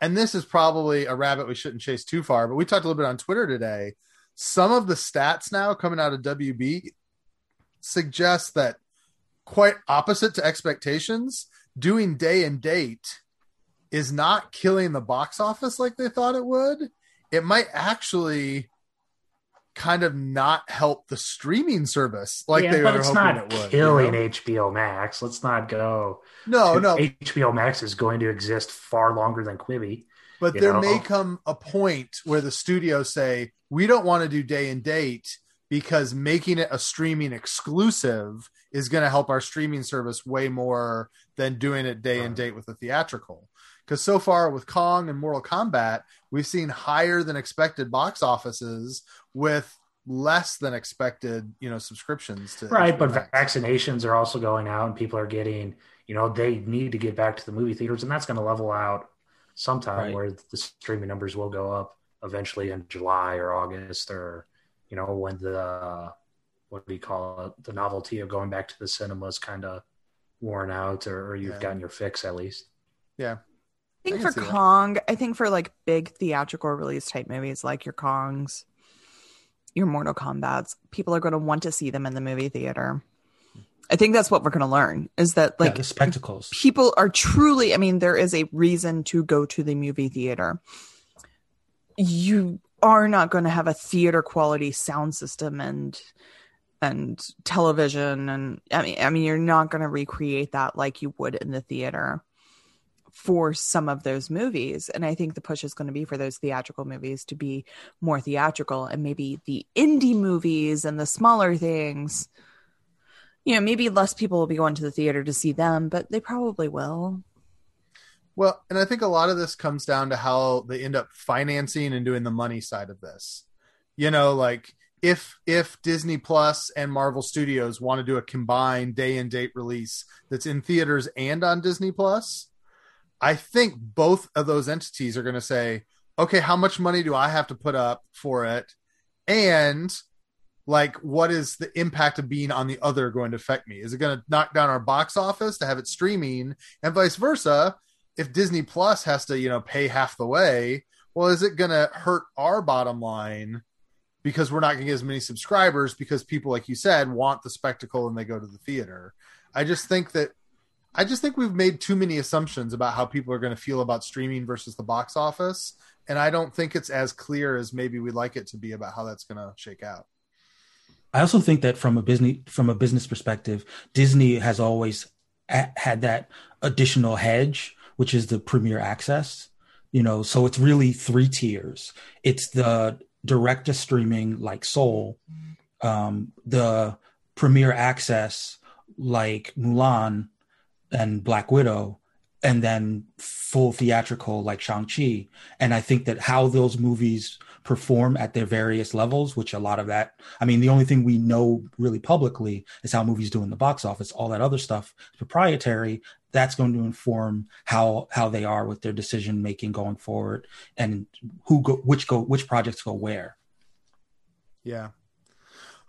And this is probably a rabbit we shouldn't chase too far but we talked a little bit on twitter today. Some of the stats now coming out of wb suggest that quite opposite to expectations doing day and date is not killing the box office like they thought it would. It might actually kind of not help the streaming service like yeah, they but were it's not it would, killing you know? HBO Max. Let's not go. No, no. HBO Max is going to exist far longer than Quibi. But there know? may come a point where the studios say, we don't want to do day and date because making it a streaming exclusive is going to help our streaming service way more than doing it day and date with the theatrical. Because so far with Kong and Mortal Kombat, we've seen higher than expected box offices with less than expected, you know, subscriptions to right. But Max. vaccinations are also going out, and people are getting, you know, they need to get back to the movie theaters, and that's going to level out sometime right. where the streaming numbers will go up eventually in July or August, or you know, when the what do you call it, the novelty of going back to the cinemas kind of worn out, or, or you've yeah. gotten your fix at least. Yeah, I think I for Kong, that. I think for like big theatrical release type movies like your Kongs, your Mortal Kombat's, people are going to want to see them in the movie theater. I think that's what we're going to learn is that like yeah, the spectacles. People are truly, I mean, there is a reason to go to the movie theater. You are not going to have a theater quality sound system and and television and I mean I mean you're not going to recreate that like you would in the theater for some of those movies. And I think the push is going to be for those theatrical movies to be more theatrical and maybe the indie movies and the smaller things. You know, maybe less people will be going to the theater to see them, but they probably will. Well, and I think a lot of this comes down to how they end up financing and doing the money side of this. You know, like if if Disney Plus and Marvel Studios want to do a combined day and date release that's in theaters and on Disney Plus, I think both of those entities are going to say, okay, how much money do I have to put up for it? And like, what is the impact of being on the other going to affect me? Is it going to knock down our box office to have it streaming and vice versa? If Disney Plus has to, you know, pay half the way, well, is it going to hurt our bottom line because we're not going to get as many subscribers because people, like you said, want the spectacle and they go to the theater? I just think that I just think we've made too many assumptions about how people are going to feel about streaming versus the box office, and I don't think it's as clear as maybe we'd like it to be about how that's going to shake out. I also think that from a business from a business perspective, Disney has always had that additional hedge, which is the premier access. You know, so it's really three tiers. It's the direct to streaming like Soul, um, the premier access like Mulan, and Black Widow, and then full theatrical like Shang-Chi. And I think that how those movies perform at their various levels, which a lot of that, I mean, the only thing we know really publicly is how movies do in the box office. All that other stuff is proprietary. That's going to inform how how they are with their decision making going forward and who go which go which projects go where. Yeah.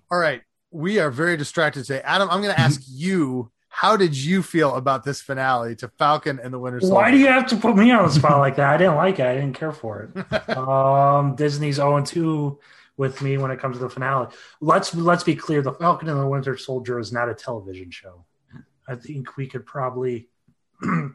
All right. We are very distracted today. Adam, I'm going to ask you how did you feel about this finale to Falcon and the Winter Soldier? Why do you have to put me on the spot like that? I didn't like it. I didn't care for it. um, Disney's 0 2 with me when it comes to the finale. Let's let's be clear: the Falcon and the Winter Soldier is not a television show. I think we could probably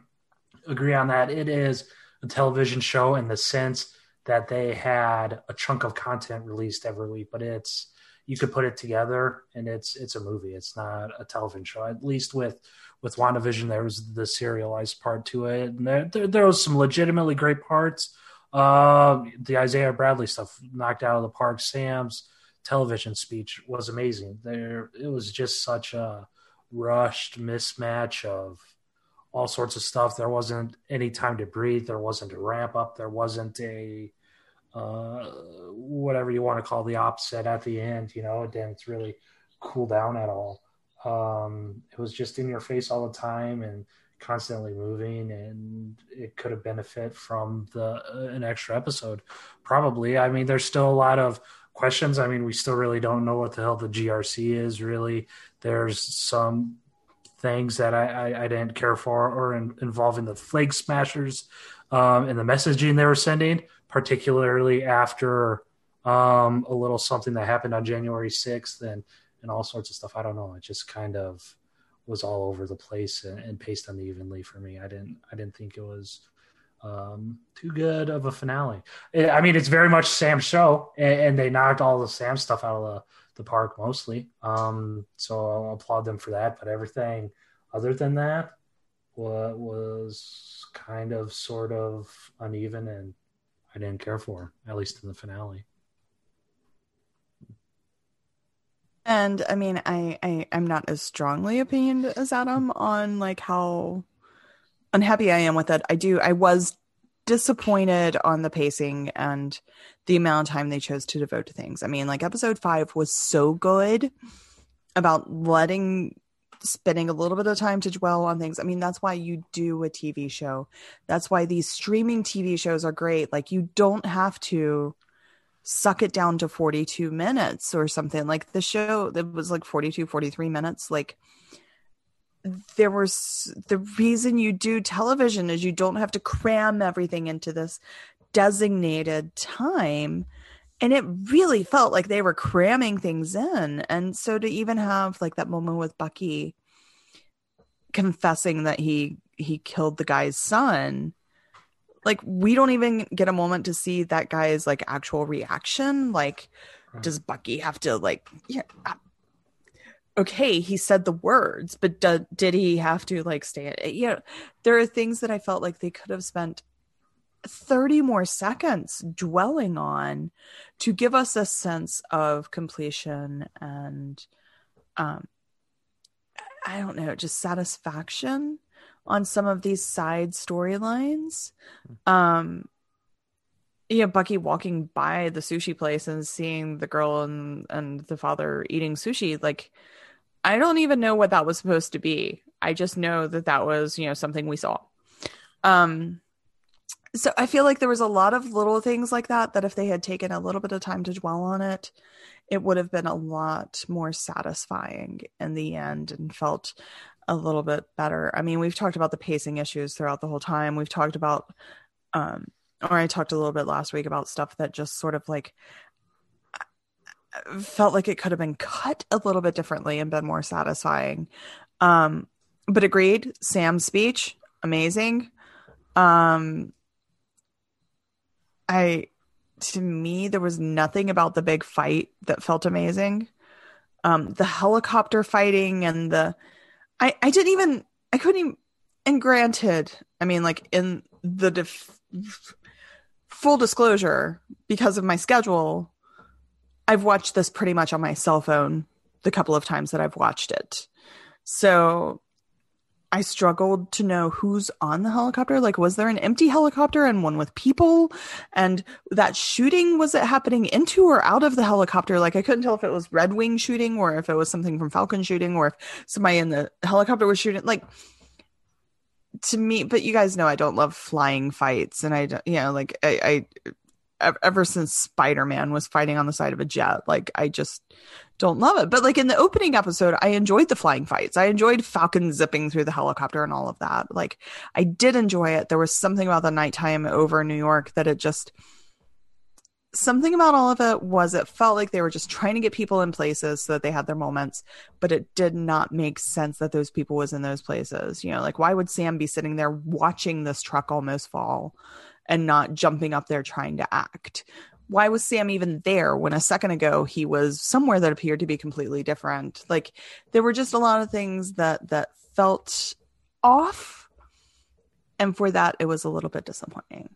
agree on that. It is a television show in the sense that they had a chunk of content released every week, but it's you could put it together and it's it's a movie. It's not a television show. At least with with WandaVision, there was the serialized part to it, and there there, there was some legitimately great parts. Uh, the Isaiah Bradley stuff knocked out of the park. Sam's television speech was amazing. There, it was just such a rushed mismatch of all sorts of stuff. There wasn't any time to breathe. There wasn't a ramp up. There wasn't a uh, whatever you want to call the opposite at the end. You know, it didn't really cool down at all. Um, it was just in your face all the time and constantly moving, and it could have benefit from the uh, an extra episode. Probably. I mean, there's still a lot of questions. I mean, we still really don't know what the hell the GRC is. Really, there's some things that I, I, I didn't care for, or in, involving the flag smashers um, and the messaging they were sending, particularly after um, a little something that happened on January 6th and, and all sorts of stuff. I don't know. It just kind of was all over the place and, and paced unevenly for me. I didn't I didn't think it was um, too good of a finale. I mean, it's very much Sam's show, and, and, they knocked all the Sam stuff out of the, the park mostly. Um, so I'll applaud them for that. But everything other than that was, was kind of sort of uneven, and I didn't care for, at least in the finale. And I mean, I, I I'm not as strongly opinioned as Adam on like how unhappy I am with it. I do. I was disappointed on the pacing and the amount of time they chose to devote to things. I mean, like episode five was so good about letting spending a little bit of time to dwell on things. I mean, that's why you do a TV show. That's why these streaming TV shows are great. Like you don't have to suck it down to 42 minutes or something like the show that was like 42 43 minutes like there was the reason you do television is you don't have to cram everything into this designated time. And it really felt like they were cramming things in. And so to even have like that moment with bucky confessing that he he killed the guy's son like we don't even get a moment to see that guy's like actual reaction. Like does bucky have to like yeah okay he said the words but do, did he have to like stay at you know there are things that i felt like they could have spent 30 more seconds dwelling on to give us a sense of completion and um i don't know just satisfaction on some of these side storylines. Um, yeah, Bucky walking by the sushi place and seeing the girl and and the father eating sushi, like I don't even know what that was supposed to be. I just know that that was, you know, something we saw. Um so I feel like there was a lot of little things like that that if they had taken a little bit of time to dwell on it, it would have been a lot more satisfying in the end and felt a little bit better. I mean, we've talked about the pacing issues throughout the whole time. We've talked about, um, or I talked a little bit last week about stuff that just sort of like felt like it could have been cut a little bit differently and been more satisfying. Um, but agreed, Sam's speech, amazing. Um, I, to me, there was nothing about the big fight that felt amazing. Um, the helicopter fighting and the, I I didn't even I couldn't even and granted, I mean like in the def- full disclosure because of my schedule, I've watched this pretty much on my cell phone the couple of times that I've watched it. So I struggled to know who's on the helicopter. Like, was there an empty helicopter and one with people? And that shooting, was it happening into or out of the helicopter? Like, I couldn't tell if it was Red Wing shooting or if it was something from Falcon shooting or if somebody in the helicopter was shooting. Like, to me, but you guys know I don't love flying fights. And I don't, you know, like, I, I ever since Spider-Man was fighting on the side of a jet. Like I just don't love it. But like in the opening episode, I enjoyed the flying fights. I enjoyed Falcon zipping through the helicopter and all of that. Like I did enjoy it. There was something about the nighttime over New York that it just something about all of it was it felt like they were just trying to get people in places so that they had their moments, but it did not make sense that those people was in those places. You know, like why would Sam be sitting there watching this truck almost fall? And not jumping up there trying to act. why was Sam even there when a second ago he was somewhere that appeared to be completely different? Like there were just a lot of things that that felt off. And for that it was a little bit disappointing.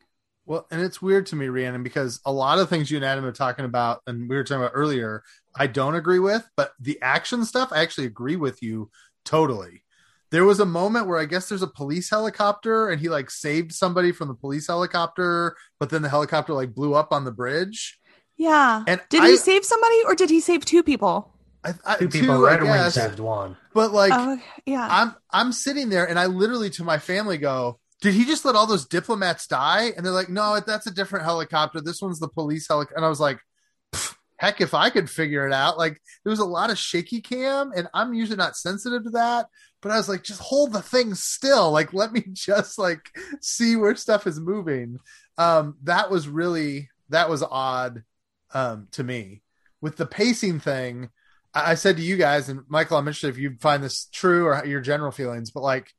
Well, and it's weird to me, Rhiannon, because a lot of things you and Adam are talking about, and we were talking about earlier, I don't agree with, but the action stuff, I actually agree with you totally. There was a moment where I guess there's a police helicopter and he like saved somebody from the police helicopter, but then the helicopter like blew up on the bridge. Yeah. And did I- he save somebody or did he save two people? I, I, Two people, two, I Red Wing guess. saved one. But like, oh, yeah. I'm I'm sitting there and I literally to my family go, did he just let all those diplomats die? And they're like, no, that's a different helicopter. This one's the police helicopter. And I was like, heck, if I could figure it out. Like there was a lot of shaky cam, and I'm usually not sensitive to that. But I was like, just hold the thing still. Like let me just like see where stuff is moving. Um, that was really that was odd um, to me with the pacing thing. I I said to you guys, and Michael, I'm interested if you find this true or your general feelings, but like,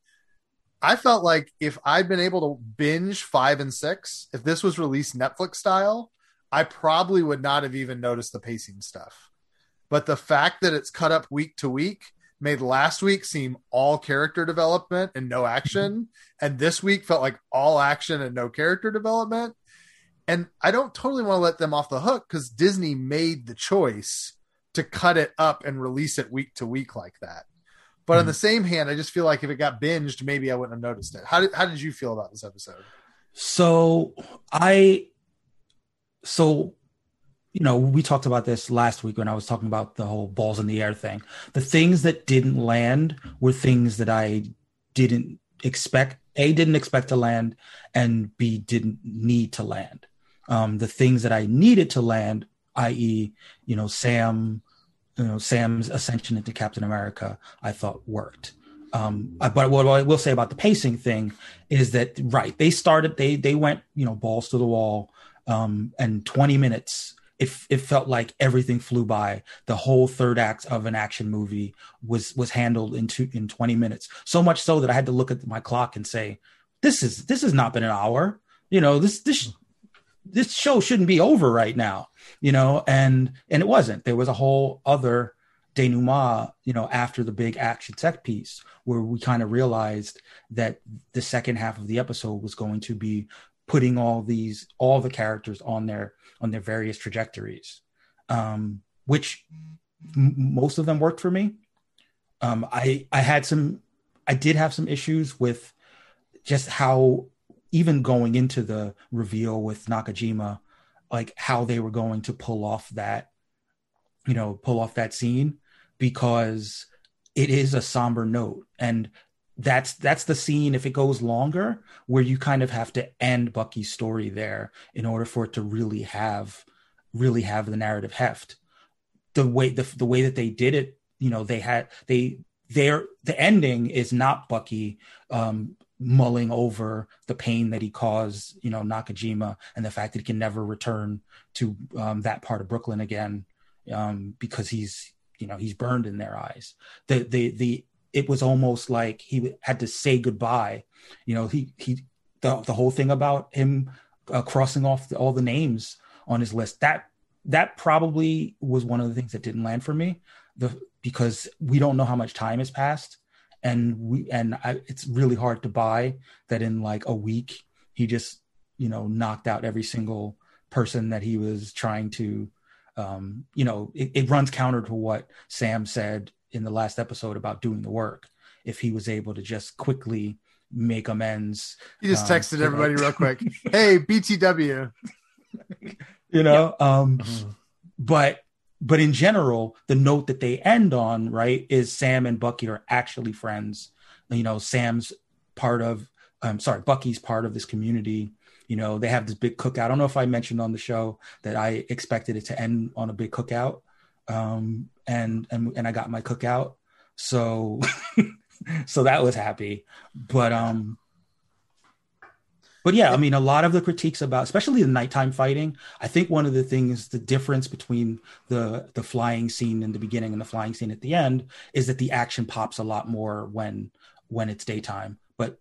I felt like if I'd been able to binge five and six, if this was released Netflix style, I probably would not have even noticed the pacing stuff. But the fact that it's cut up week to week made last week seem all character development and no mhm. action. And this week felt like all action and no character development. And I don't totally want to let them off the hook because Disney made the choice to cut it up and release it week to week like that. But on the hmm. same hand, I just feel like if it got binged, maybe I wouldn't have noticed it. How did how did you feel about this episode? So I, so, you know, we talked about this last week when I was talking about the whole balls in the air thing. The things that didn't land were things that I didn't expect. A didn't expect to land, and B didn't need to land. Um, the things that I needed to land, i.e., you know, Sam, you know, Sam's ascension into Captain America, I thought worked. Um, but what I will say about the pacing thing is that right, they started, they they went, you know, balls to the wall, um, and 20 minutes. It, it felt like everything flew by. The whole third act of an action movie was was handled in two, in 20 minutes. So much so that I had to look at my clock and say, "This is this has not been an hour. You know, this this this show shouldn't be over right now." You know, and and it wasn't. There was a whole other denouement, you know, after the big action set piece, where we kind of realized that the second half of the episode was going to be putting all these all the characters on their on their various trajectories, um, which m- most of them worked for me. Um, I I had some I did have some issues with just how even going into the reveal with Nakajima, like how they were going to pull off that, you know, pull off that scene because it is a somber note and that's that's the scene if it goes longer where you kind of have to end Bucky's story there in order for it to really have really have the narrative heft. The way the, the way that they did it you know they had they their the ending is not Bucky um mulling over the pain that he caused you know Nakajima and the fact that he can never return to um, that part of Brooklyn again um because he's you know he's burned in their eyes. The the the it was almost like he had to say goodbye. You know he he the, the whole thing about him uh, crossing off the, all the names on his list that that probably was one of the things that didn't land for me. The because we don't know how much time has passed and we and I, it's really hard to buy that in like a week he just you know knocked out every single person that he was trying to um you know it, it runs counter to what sam said in the last episode about doing the work if he was able to just quickly make amends He just Um, texted everybody real quick. Hey, BTW. you know um Mhm. but but in general the note that they end on right is sam and bucky are actually friends you know sam's part of i'm sorry bucky's part of this community you know they have this big cookout i don't know if i mentioned on the show that i expected it to end on a big cookout um and and, and i got my cookout so so that was happy but um but yeah, I mean, a lot of the critiques about, especially the nighttime fighting, I think one of the things, the difference between the the flying scene in the beginning and the flying scene at the end is that the action pops a lot more when when it's daytime. But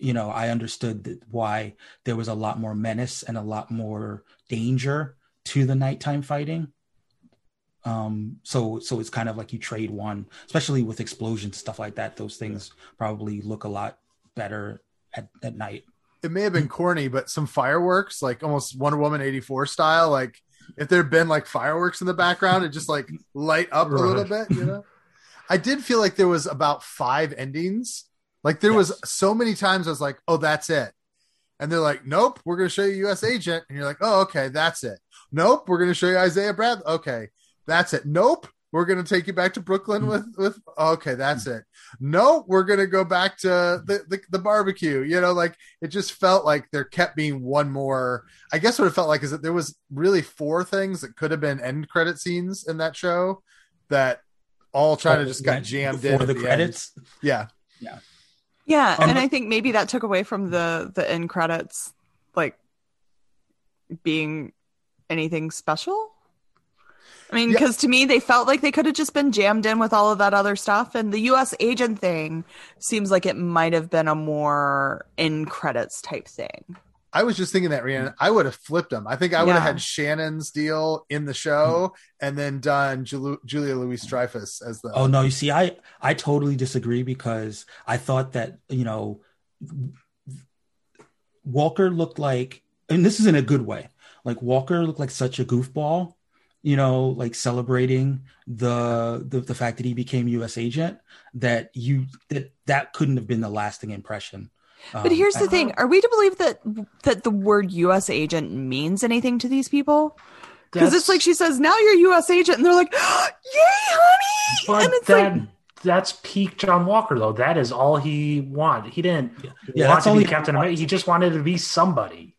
you know, I understood why there was a lot more menace and a lot more danger to the nighttime fighting. Um, so so it's kind of like you trade one, especially with explosions stuff like that. Those things yeah. probably look a lot better at, at night. It may have been corny, but some fireworks, like almost Wonder Woman eighty four style, like if there'd been like fireworks in the background, it just like light up right. a little bit, you know. I did feel like there was about five endings. Like there yes. was so many times I was like, "Oh, that's it," and they're like, "Nope, we're going to show you U.S. Agent," and you're like, "Oh, okay, that's it." Nope, we're going to show you Isaiah Brad. Okay, that's it. Nope, we're going to take you back to Brooklyn mm. with with. Okay, that's mm. it. No, we're going to go back to the, the the barbecue. You know, like it just felt like there kept being one more. I guess what it felt like is that there was really four things that could have been end credit scenes in that show that all trying oh, to just got jammed in the, the credits. End. Yeah, yeah, yeah. Um, and I think maybe that took away from the the end credits, like being anything special. I mean, because yeah. to me, they felt like they could have just been jammed in with all of that other stuff. And the US agent thing seems like it might have been a more in credits type thing. I was just thinking that, Rhiannon, I would have flipped them. I think I would yeah. have had Sharon's deal in the show hmm. and then done Julia Louis Dreyfus as the. Oh, no. You see, I, I totally disagree because I thought that, you know, Walker looked like, and this is in a good way, like Walker looked like such a goofball you know, like celebrating the, the the fact that he became U.S. agent, that you that that couldn't have been the lasting impression. But um, here's the thing: Are we to believe that that the word U.S. agent means anything to these people? Because it's like she says, "Now you're U.S. agent," and they're like, "Yay, honey!" But and it's that, like, that's peak John Walker, though. That is all he wanted. He didn't yeah, want to be Captain America. He just wanted to be somebody.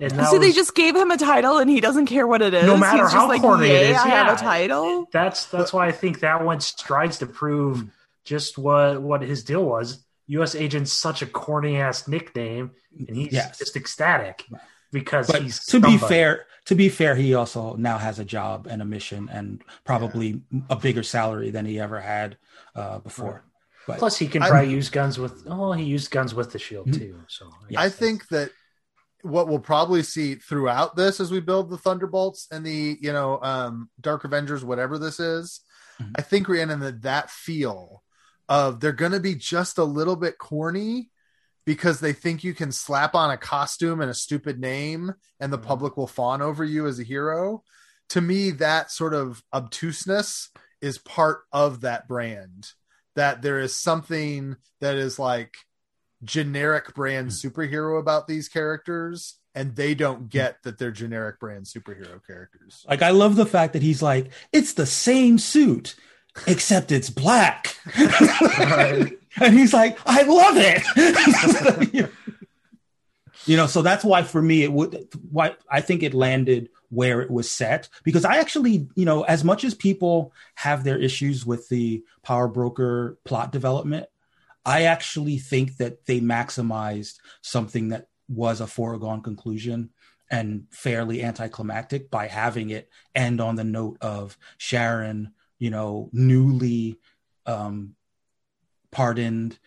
And so was, they just gave him a title, and he doesn't care what it is. No matter He's how like, corny it is, I yeah. have a title. That's that's why I think that one strides to prove just what what his deal was. U.S. Agent's such a corny ass nickname, and he's yes. just ecstatic because but he's. To somebody. be fair, to be fair, he also now has a job and a mission, and probably yeah. a bigger salary than he ever had uh, before. Right. But Plus, he can probably I, use guns with. Oh, he used guns with the shield mm-hmm. too. So I, I think that what we'll probably see throughout this as we build the Thunderbolts and the you know um, Dark Avengers, whatever this is, mm-hmm. I think Rhiannon that that feel of they're going to be just a little bit corny because they think you can slap on a costume and a stupid name and the mm-hmm. public will fawn over you as a hero. To me, that sort of obtuseness is part of that brand. That there is something that is like generic brand hmm. superhero about these characters and they don't get that they're generic brand superhero characters. Like I love the fact that he's like, it's the same suit, except it's black. and he's like, I love it. you know, so that's why for me it would why I think it landed where it was set because I actually, you know, as much as people have their issues with the power broker plot development, I actually think that they maximized something that was a foregone conclusion and fairly anticlimactic by having it end on the note of Sharon, you know, newly um, pardoned,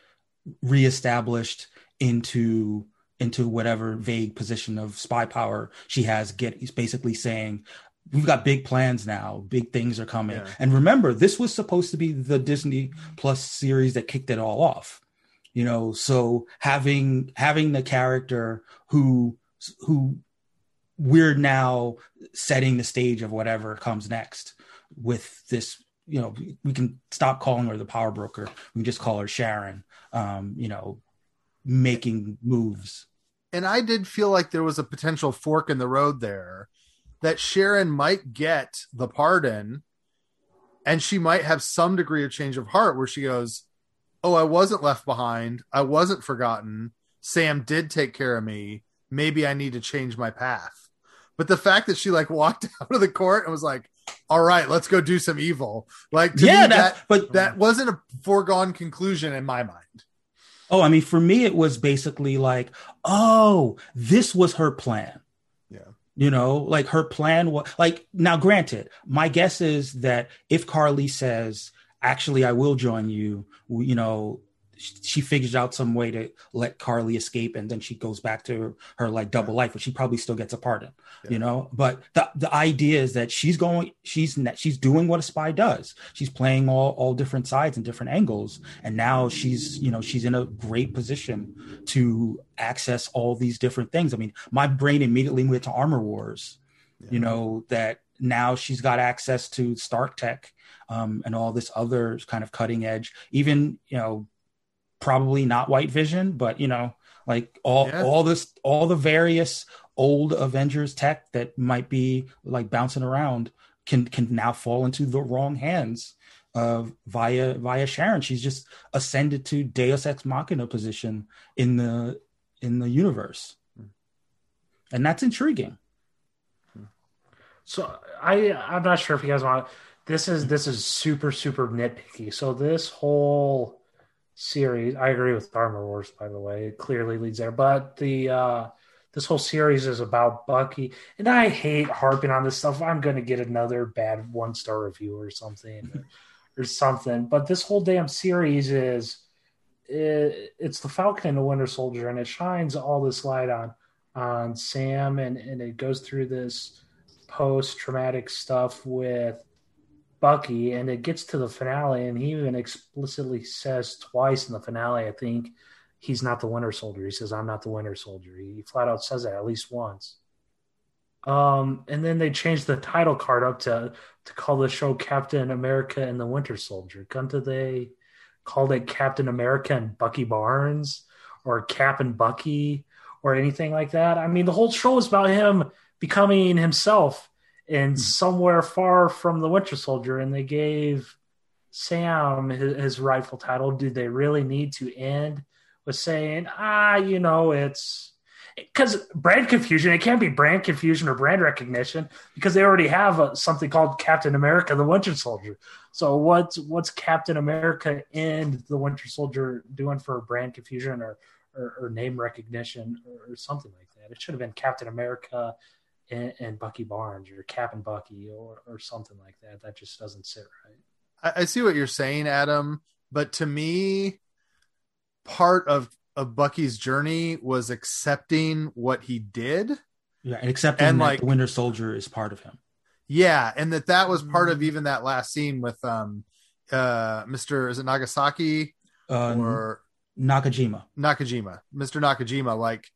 reestablished into into whatever vague position of spy power she has. Get he's basically saying, we've got big plans now. Big things are coming. Yeah. And remember, this was supposed to be the Disney Plus series that kicked it all off. You know, so having having the character who who we're now setting the stage of whatever comes next with this you know we can stop calling her the power broker we can just call her sharon um you know making moves and i did feel like there was a potential fork in the road there that Sharon might get the pardon and she might have some degree of change of heart where she goes, Oh, I wasn't left behind. I wasn't forgotten. Sam did take care of me. Maybe I need to change my path. But the fact that she like walked out of the court and was like, all right, let's go do some evil. Like, yeah, that, but that wasn't a foregone conclusion in my mind. Oh, I mean, for me, it was basically like, oh, this was her plan. You know, like her plan was like now granted, my guess is that if Karli says, actually I will join you, you know, she figures out some way to let Karli escape, and then she goes back to her, her like double life, but she probably still gets a pardon, Yeah. you know. But the the idea is that she's going, she's she's doing what a spy does. She's playing all all different sides and different angles, and now she's you know she's in a great position to access all these different things. I mean, my brain immediately went to Armor Wars, you know that now she's got access to Stark Tech um, and all this other kind of cutting edge, even you know, probably not White Vision, but you know, like all Yeah. all this all the various old Avengers tech that might be like bouncing around can can now fall into the wrong hands uh, via via Sharon. She's just ascended to Deus Ex Machina position in the in the universe, and that's intriguing. So I I'm not sure if you guys want this is this is super super nitpicky. So this whole series, I agree with Armor Wars by the way. It clearly leads there, but the uh this whole series is about Bucky, and I hate harping on this stuff. I'm going to get another bad one star review or something, or, something. But this whole damn series is it, it's the Falcon and the Winter Soldier, and it shines all this light on on Sam, and and it goes through this post traumatic stuff with Bucky, and it gets to the finale, and he even explicitly says twice in the finale, I think, he's not the Winter Soldier. He says, "I'm not the Winter Soldier." He flat out says that at least once. Um, and then they changed the title card up to to call the show Captain America and the Winter Soldier. Couldn't they called it Captain America and Bucky Barnes or Cap and Bucky or anything like that? I mean, the whole show is about him becoming himself and somewhere far from the Winter Soldier, and they gave Sam his, his rightful title. Do they really need to end with saying, ah, you know, it's because brand confusion, it can't be brand confusion or brand recognition because they already have a, something called Captain America, the Winter Soldier. So what's what's Captain America and the Winter Soldier doing for brand confusion or or, or name recognition or, or something like that? It should have been Captain America and, and Bucky Barnes or Cap and Bucky or or something like that. That just doesn't sit right. I, I see what you're saying, Adam, but to me, part of of Bucky's journey was accepting what he did. Yeah, and accepting And, that like- the Winter Soldier is part of him. Yeah, and that that was part of even that last scene with um uh Mr. is it Nagasaki Uh, or Nakajima. Nakajima, Mr. Nakajima, like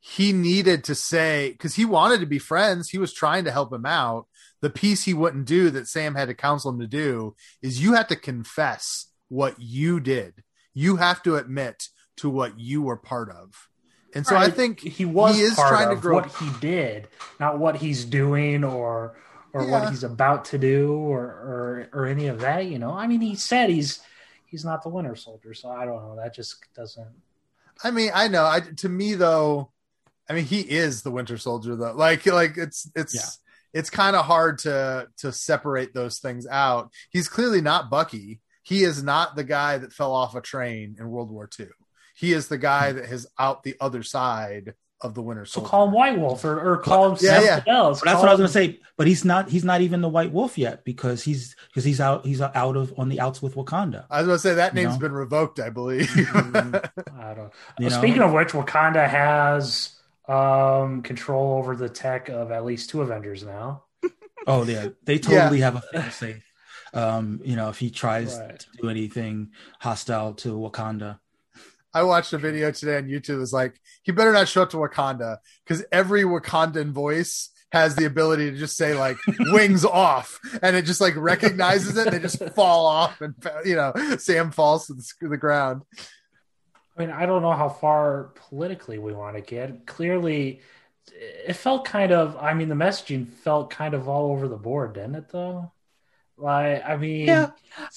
he needed to say because he wanted to be friends. He was trying to help him out. The piece he wouldn't do that Sam had to counsel him to do is you have to confess what you did. You have to admit to what you were part of. And so I think he was he is trying to grow- what he did, not what he's doing or or Yeah. what he's about to do or, or or any of that. You know, I mean, he said he's he's not the Winter Soldier, so I don't know. That just doesn't. I mean, I know. I to me though, I mean, he is the Winter Soldier though. Like, like it's it's Yeah. it's kind of hard to to separate those things out. He's clearly not Bucky. He is not the guy that fell off a train in World War II. He is the guy that has out the other side of the Winter Soldier. So call him White Wolf or, or call him Yeah, yeah. else. But that's Call what I was gonna say. But he's not. He's not even the White Wolf yet because he's because he's out. He's out of on the outs with Wakanda. I was going to say that You name's know? been revoked, I believe. I don't. You Uh. Speaking of which, Wakanda has um, control over the tech of at least two Avengers now. Oh yeah, they totally have a fail safe. Um, you know, if he tries Right. to do anything hostile to Wakanda. I watched a video today on YouTube. It was like, he better not show up to Wakanda because every Wakandan voice has the ability to just say like wings off and it just like recognizes it. And they just fall off and, you know, Sam falls to the, the ground. I mean, I don't know how far politically we want to get. Clearly, it felt kind of. I mean, the messaging felt kind of all over the board, didn't it? Though, like, I mean, Yeah.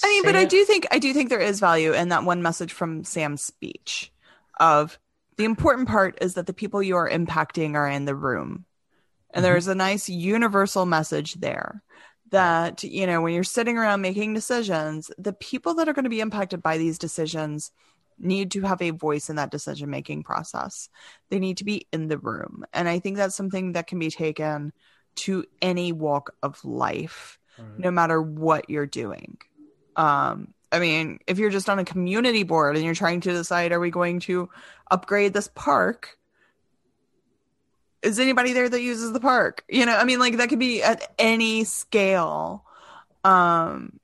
I mean, but I do think I do think there is value in that one message from Sam's speech of the important part is that the people you are impacting are in the room. And mm-hmm. there's a nice universal message there that, you know, when you're sitting around making decisions, the people that are going to be impacted by these decisions need to have a voice in that decision making process. They need to be in the room. And I think that's something that can be taken to any walk of life Right. no matter what you're doing. Um, I mean, if you're just on a community board and you're trying to decide, are we going to upgrade this park? Is anybody there that uses the park? You know, I mean, like that could be at any scale, um,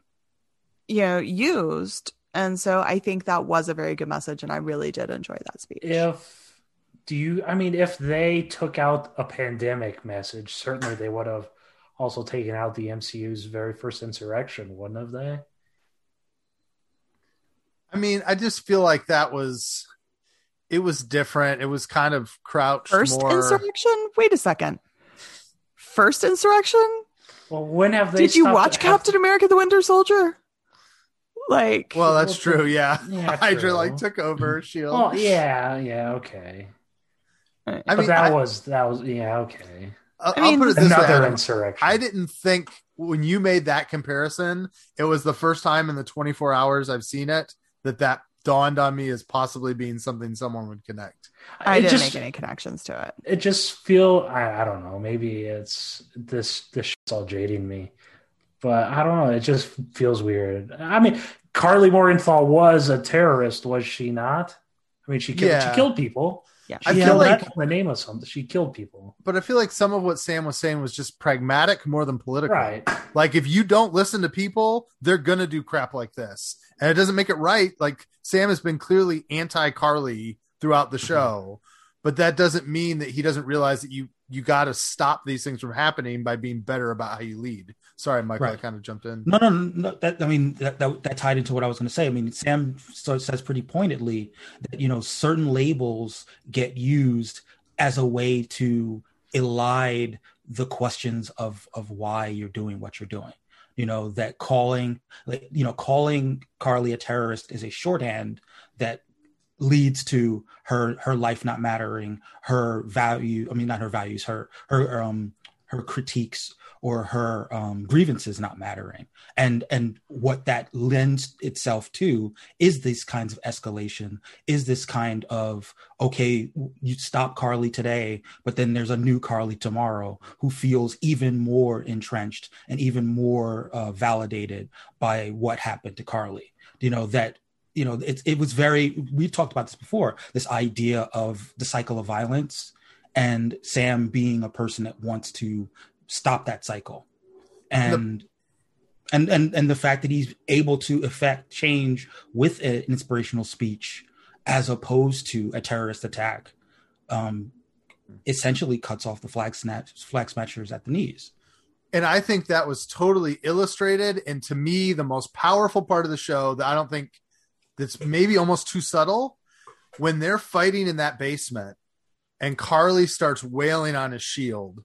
you know, used. And so I think that was a very good message, and I really did enjoy that speech. If do you? I mean, if they took out a pandemic message, certainly they would have also taken out the MCU's very first insurrection, wouldn't have they? I mean, I just feel like that was it was different. It was kind of crouched First more. insurrection? Wait a second. First insurrection? Well, when have they? Did you stopped- watch have- Captain America the Winter Soldier? Like, well, that's true. Yeah, Yeah, Hydra true. like took over Shield. Well, yeah, yeah, okay. I but mean, that I, was that was yeah, okay. I'll, I mean, I'll put it this way. Another Adam. insurrection. I didn't think when you made that comparison, it was the first time in the 24 hours I've seen it that that dawned on me as possibly being something someone would connect. I It didn't just- make any connections to it. it just feel I, I don't know maybe it's this this shit's all jading me but i don't know it just feels weird i mean Karli Morgenthau was a terrorist was she not i mean she killed Yeah. she killed people Yeah. I she feel killed like- the name of something she killed people But I feel like some of what Sam was saying was just pragmatic more than political. right Like if you don't listen to people, they're gonna do crap like this, and it doesn't make it right. Like Sam has been clearly anti Karli throughout the mm-hmm. show, but that doesn't mean that he doesn't realize that you you got to stop these things from happening by being better about how you lead. Sorry, Michael, I kind of jumped in. No, no, no. no, That I mean, that, that that tied into what I was going to say. I mean, Sam says pretty pointedly that you know certain labels get used as a way to elide the questions of of why you're doing what you're doing. You know that calling, like, you know, calling Karli a terrorist is a shorthand that leads to her her life not mattering, her value. I mean, not her values, her her um her critiques or her um, grievances not mattering. And and what that lends itself to is these kinds of escalation is this kind of okay you stop Karli today but then there's a new Karli tomorrow who feels even more entrenched and even more uh, validated by what happened to Karli. You know that you know it, it was very we talked about this before this idea of the cycle of violence and sam being a person that wants to stop that cycle and and and and the fact that he's able to effect change with an inspirational speech as opposed to a terrorist attack um essentially cuts off the flag snatch flag smashers at the knees and I think that was totally illustrated. And to me, the most powerful part of the show that I don't think that's maybe almost too subtle when they're fighting in that basement and Karli starts wailing on his shield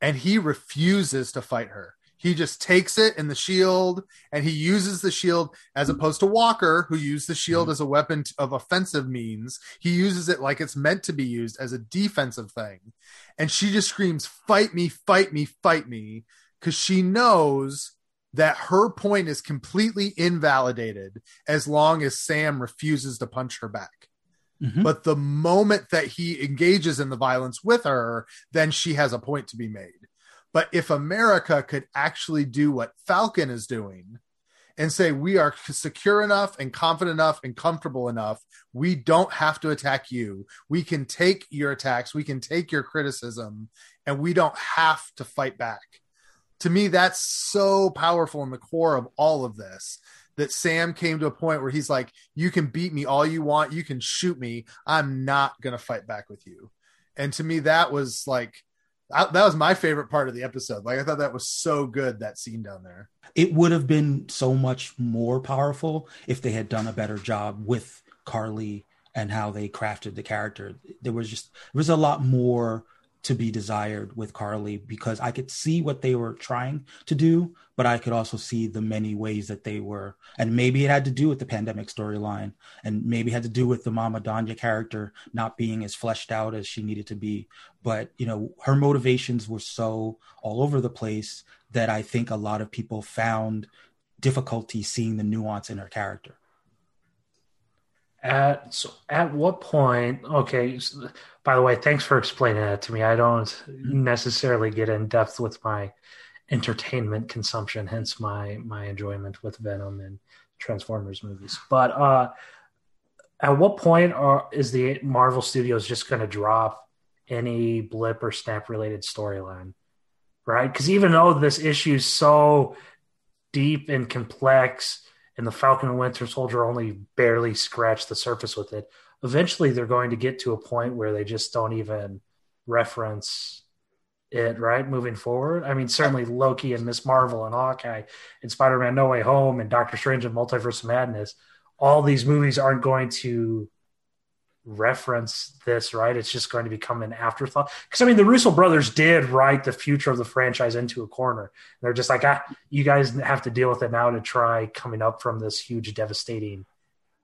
and he refuses to fight her. He just takes it in the shield and he uses the shield as opposed to Walker, who used the shield mm-hmm. as a weapon of offensive means. He uses it like it's meant to be used as a defensive thing. And she just screams, Fight me, fight me, fight me, because she knows that her point is completely invalidated as long as Sam refuses to punch her back. Mhm. But the moment that he engages in the violence with her, then she has a point to be made. But if America could actually do what Falcon is doing and say, we are secure enough and confident enough and comfortable enough, we don't have to attack you. We can take your attacks, we can take your criticism, and we don't have to fight back. To me, that's so powerful in the core of all of this that Sam came to a point where he's like, You can beat me all you want. You can shoot me. I'm not to fight back with you. And to me, that was like, I, that was my favorite part of the episode. Like, I thought that was so good, that scene down there. it would have been so much more powerful if they had done a better job with Karli and how they crafted the character. There was just there was a lot more to be desired with Karli because I could see what they were trying to do, but I could also see the many ways that they were, and maybe it had to do with the pandemic storyline, and maybe had to do with the Mama Donya character not being as fleshed out as she needed to be. But you know, her motivations were so all over the place that I think a lot of people found difficulty seeing the nuance in her character. At so at what point? Okay. so- by the way, thanks for explaining that to me. I don't necessarily get in depth with my entertainment consumption, hence my my enjoyment with Venom and Transformers movies. But uh, at what point are is the Marvel Studios just going to drop any blip or snap related storyline? Right? Because even though this issue is so deep and complex, and the Falcon and Winter Soldier only barely scratched the surface with it, eventually they're going to get to a point where they just don't even reference it right moving forward. I mean, certainly Loki and Miss Marvel and Hawkeye and Spider Man No Way Home and Doctor Strange and Multiverse of Madness. All these movies aren't going to reference this, right? It's just going to become an afterthought. Because I mean, the Russo brothers did write the future of the franchise into a corner. They're just like, ah, you guys have to deal with it now to try coming up from this huge, devastating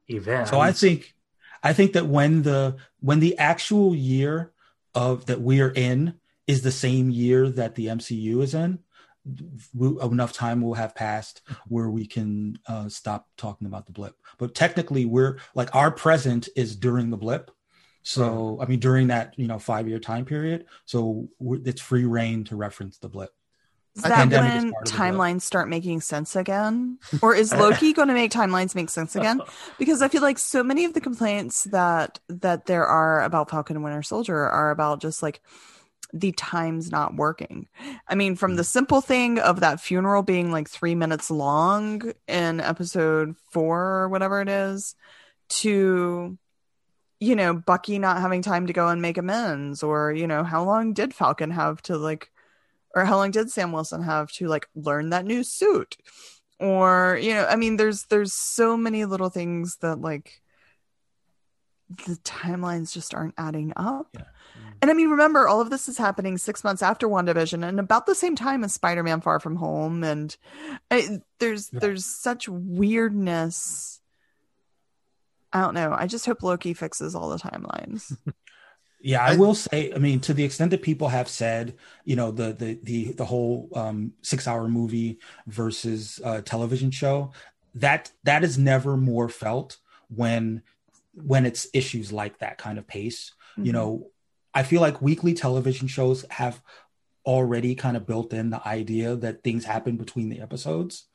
event. So I think, I think that when the when the actual year of that we are in is the same year that the MCU is in, we, enough time will have passed where we can uh, stop talking about the blip. But technically, we're like our present is during the blip. So I mean, during that you know five year time period, so it's free reign to reference the blip. Is that when timelines start making sense again? Or is Loki going to make timelines make sense again? Because I feel like so many of the complaints that that there are about Falcon and Winter Soldier are about just like the time's not working. I mean, from the mm. simple thing of that funeral being like three minutes long in episode four or whatever it is, to, you know, Bucky not having time to go and make amends, or, you know, how long did Falcon have to like, or how long did Sam Wilson have to like learn that new suit? Or, you know, I mean, there's, there's so many little things that like, the timelines just aren't adding up. Yeah. And I mean, remember, all of this is happening six months after WandaVision and about the same time as Spider Man Far From Home. And I, there's yeah. there's such weirdness. I don't know. I just hope Loki fixes all the timelines. yeah, I will say. I mean, to the extent that people have said, you know, the the the the whole um, six hour movie versus uh, television show, that that is never more felt when when it's issues like that kind of pace. Mm-hmm. You know, I feel like weekly television shows have already kind of built in the idea that things happen between the episodes.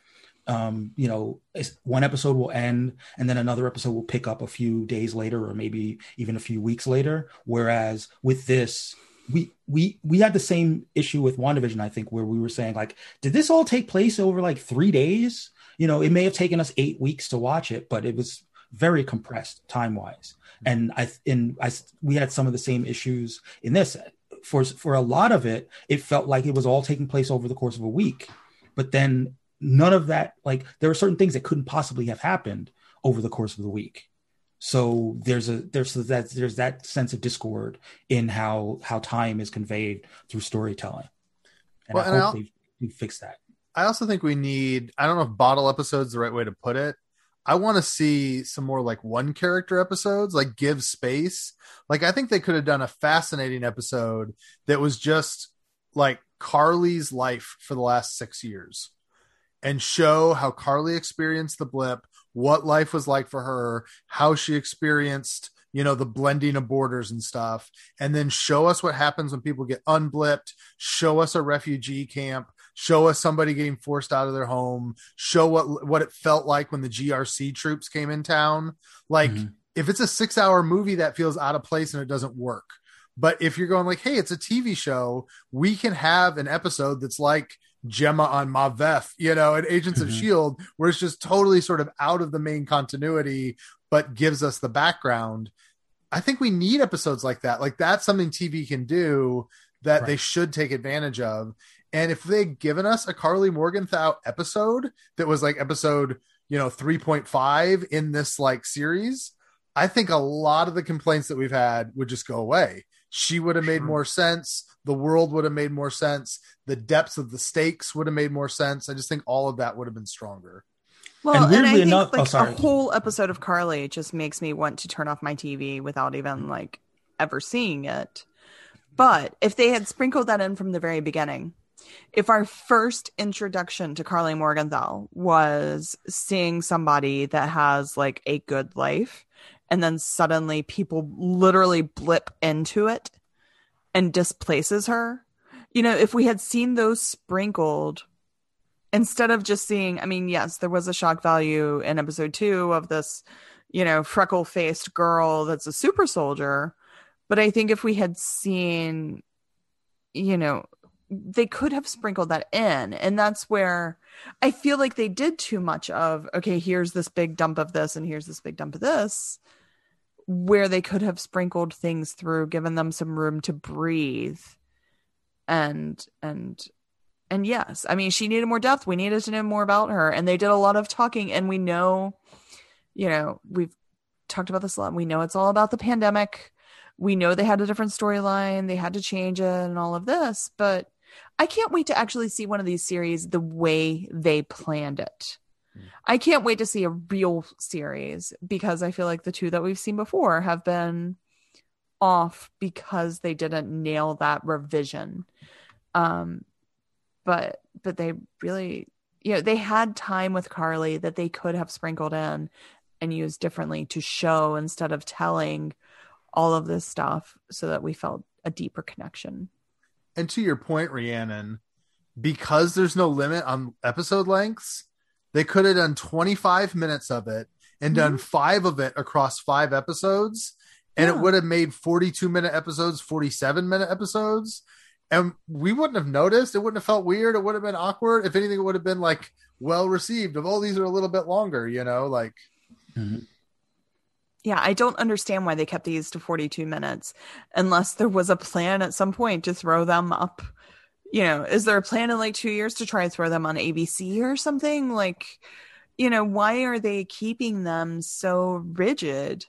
Um, you know, one episode will end and then another episode will pick up a few days later or maybe even a few weeks later. Whereas with this, we we we had the same issue with WandaVision, I think, where we were saying like, did this all take place over like three days? You know, it may have taken us eight weeks to watch it, but it was very compressed time wise. And I in I we had some of the same issues in this. For for a lot of it, it felt like it was all taking place over the course of a week. But then none of that like there were certain things that couldn't possibly have happened over the course of the week. So there's a there's that there's that sense of discord in how how time is conveyed through storytelling. And well, I hope and they, they fix that. I also think we need I don't know if bottle episodes the right way to put it, I want to see some more like one character episodes, like give space. Like I think they could have done a fascinating episode that was just like Karli's life for the last six years and show how Karli experienced the blip, what life was like for her, how she experienced, you know, the blending of borders and stuff, and then show us what happens when people get unblipped, show us a refugee camp, show us somebody getting forced out of their home, show what what it felt like when the GRC troops came in town. Like mm-hmm. if it's a 6-hour movie that feels out of place and it doesn't work. But if you're going like, "Hey, it's a TV show, we can have an episode that's like Jemma on Maveth, you know, and Agents mm-hmm. of Shield, where it's just totally sort of out of the main continuity, but gives us the background. I think we need episodes like that. Like that's something TV can do that right. they should take advantage of. And if they'd given us a Karli Morgenthau episode that was like episode, you know, 3.5 in this like series, I think a lot of the complaints that we've had would just go away. She would have made more sense. The world would have made more sense. The depths of the stakes would have made more sense. I just think all of that would have been stronger. Well, and, and I think enough, like oh, a whole episode of Karli just makes me want to turn off my TV without even like ever seeing it. But if they had sprinkled that in from the very beginning, if our first introduction to Karli Morgenthau was seeing somebody that has like a good life, and then suddenly people literally blip into it and displaces her, you know, if we had seen those sprinkled instead of just seeing, I mean, yes, there was a shock value in episode two of this, you know, freckle faced girl that's a super soldier. But I think if we had seen, you know, they could have sprinkled that in. And that's where I feel like they did too much of, okay, here's this big dump of this and here's this big dump of this, where they could have sprinkled things through, given them some room to breathe. And, and, and yes, I mean, she needed more depth. We needed to know more about her. And they did a lot of talking. And we know, you know, we've talked about this a lot. We know it's all about the pandemic. We know they had a different storyline. They had to change it and all of this. But I can't wait to actually see one of these series the way they planned it. I can't wait to see a real series because I feel like the two that we've seen before have been off because they didn't nail that revision. Um, but but they really, you know, they had time with Karli that they could have sprinkled in and used differently to show instead of telling all of this stuff so that we felt a deeper connection. And to your point, Rhiannon, because there's no limit on episode lengths, they could have done 25 minutes of it and done Mm-hmm. five of it across five episodes. And it would have made 42 minute episodes, 47 minute episodes. And we wouldn't have noticed. It wouldn't have felt weird. It would have been awkward. If anything, it would have been like well received of, oh, these are a little bit longer, you know, like Yeah, I don't understand why they kept these to 42 minutes unless there was a plan at some point to throw them up. You know, is there a plan in like two years to try and throw them on ABC or something? Like, you know, why are they keeping them so rigid?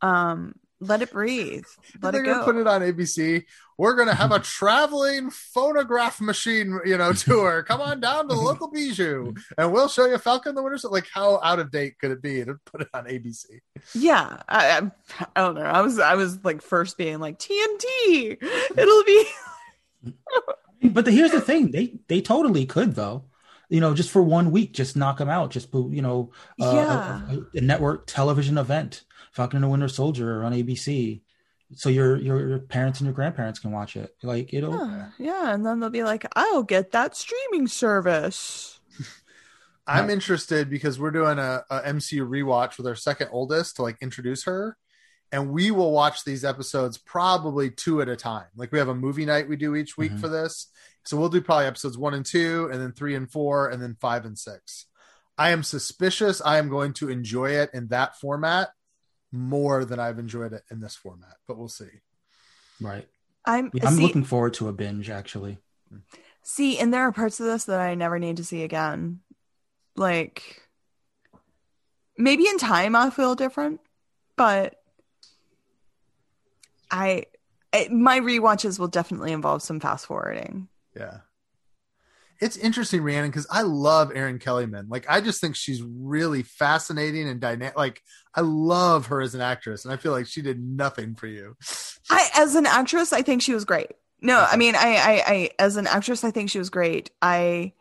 Um, let it breathe. Let they're it gonna go. put it on ABC. We're gonna have a traveling phonograph machine, you know, tour. Come on down to the local bijou, and we'll show you Falcon the Winter. Sol- Like, how out of date could it be to put it on ABC? yeah, I, I, I don't know. I was, I was like first being like TNT. It'll be. But the, here's the thing: they they totally could though. You know, just for one week, just knock them out. Just put you know, uh, a- Yeah. a, a network television event, Falcon and the Winter Soldier on ABC, so your your, your parents and your grandparents can watch it. Like it'll. Yeah, yeah, and then they'll be like, "I'll get that streaming service." I'm Right. interested because we're doing a, a MCU rewatch with our second oldest to like introduce her, and we will watch these episodes probably two at a time. Like we have a movie night we do each week Mhm. for this, so we'll do probably episodes one and two, and then three and four, and then five and six. I am suspicious I am going to enjoy it in that format more than I've enjoyed it in this format, but we'll see. Right. I'm Yeah, I'm see, looking forward to a binge actually. see, and there are parts of this that I never need to see again. Like maybe in time I'll feel different, but I, I my rewatches will definitely involve some fast forwarding. Yeah. It's interesting, Rhiannon, because I love Erin Kellyman. Like, I just think she's really fascinating and dynamic. Like, I love her as an actress, and I feel like she did nothing for you. I as an actress, I think she was great. No, I mean, I, I, I, as an actress, I think she was great. I,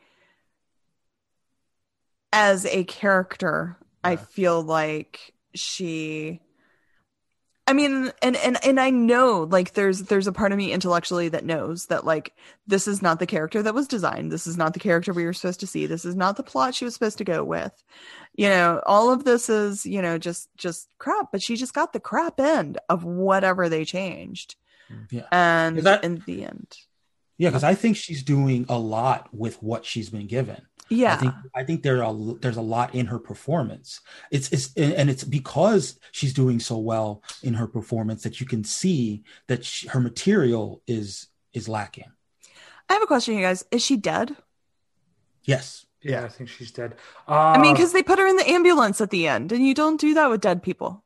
as a character, I feel like she. I mean, and and and I know, like, there's there's a part of me intellectually that knows that like this is not the character that was designed. This is not the character we were supposed to see. This is not the plot she was supposed to go with. You know, all of this is you know just just crap. But she just got the crap end of whatever they changed mm-hmm. Yeah. and that- in the end Yeah, because I think she's doing a lot with what she's been given. Yeah I think I think there are there's a lot in her performance. It's it's and it's because she's doing so well in her performance that you can see that she, her material is is lacking. i have a question you guys is she dead Yes. Yeah, Yeah. I think she's dead. Uh, i mean because they put her in the ambulance at the end and you don't do that with dead people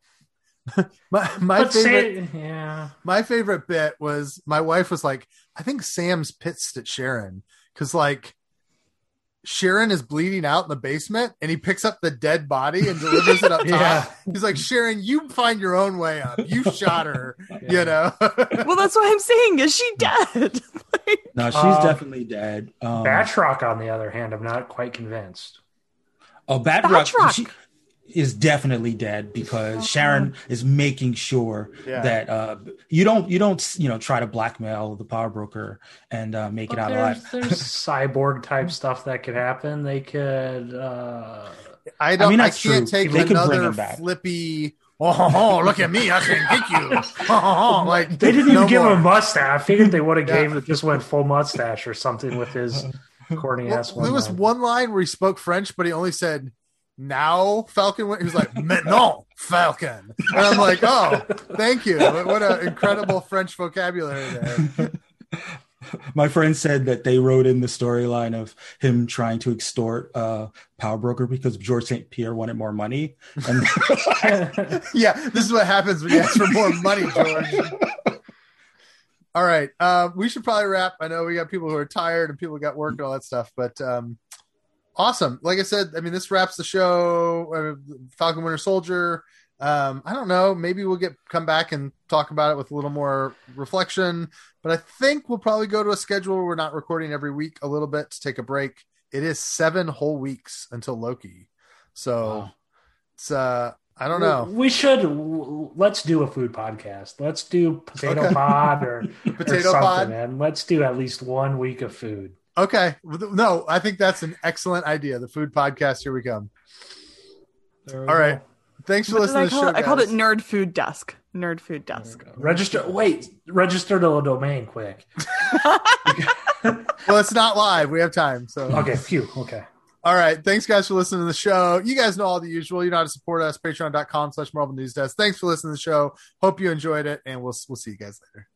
My my but favorite say, yeah, my favorite bit was my wife was like, I think Sam's pissed at Sharon because like Sharon is bleeding out in the basement and he picks up the dead body and delivers it up top. Yeah. He's like, Sharon, you find your own way up. You shot her, Yeah. you know. well that's what i'm saying is she dead Like, No, she's Um, definitely dead. Um, Batroc, on the other hand, I'm not quite convinced. oh, Batroc. Batroc. She, is definitely dead because Sharon is making sure Yeah. that uh, you don't you don't you know try to blackmail the power broker and uh, make it out there's, alive. there's cyborg type stuff that could happen. They could. Uh, I don't. I, mean, that's can't true. take They could bring another him back. flippy. Oh, ho, ho, look at me! I can kick you. Ho, ho, ho, like they didn't even no give more. him a mustache. I figured they would have Yeah. gave it just went full mustache or something with his corny Well, ass. there was one. one line where he spoke French, but he only said "now Falcon." went- He was like "non Falcon," and I'm like, "Oh, thank you! What an incredible French vocabulary there." My friend said that they wrote in the storyline of him trying to extort uh, power broker because George St. Pierre wanted more money, and Yeah, this is what happens when you ask for more money, George. All right, uh, we should probably wrap. I know we got people who are tired and people who got work and all that stuff, but um, awesome. Like I said, I mean, this wraps the show. Uh, Falcon Winter Soldier. Um, I don't know. Maybe we'll get come back and talk about it with a little more reflection. But I think we'll probably go to a schedule where we're not recording every week a little bit to take a break. It is seven whole weeks until Loki, so Wow. it's uh, I don't know. We should let's do a food podcast. Let's do potato Okay. pod or, or Potato something, pod. man. Let's do at least one week of food. Okay. No, I think that's an excellent idea. The food podcast. Here we come. There we All right. go. Thanks for What listening I to the call show. it? I called it. Nerd Food Desk. Nerd Food Desk. Register. Wait, register the domain quick. Well, it's not live. We have time. So, Okay, phew. Okay. all right. Thanks, guys, for listening to the show. You guys know all the usual. You know how to support us. Patreon.com slash Marvel News Desk. Thanks for listening to the show. Hope you enjoyed it, and we'll, we'll see you guys later.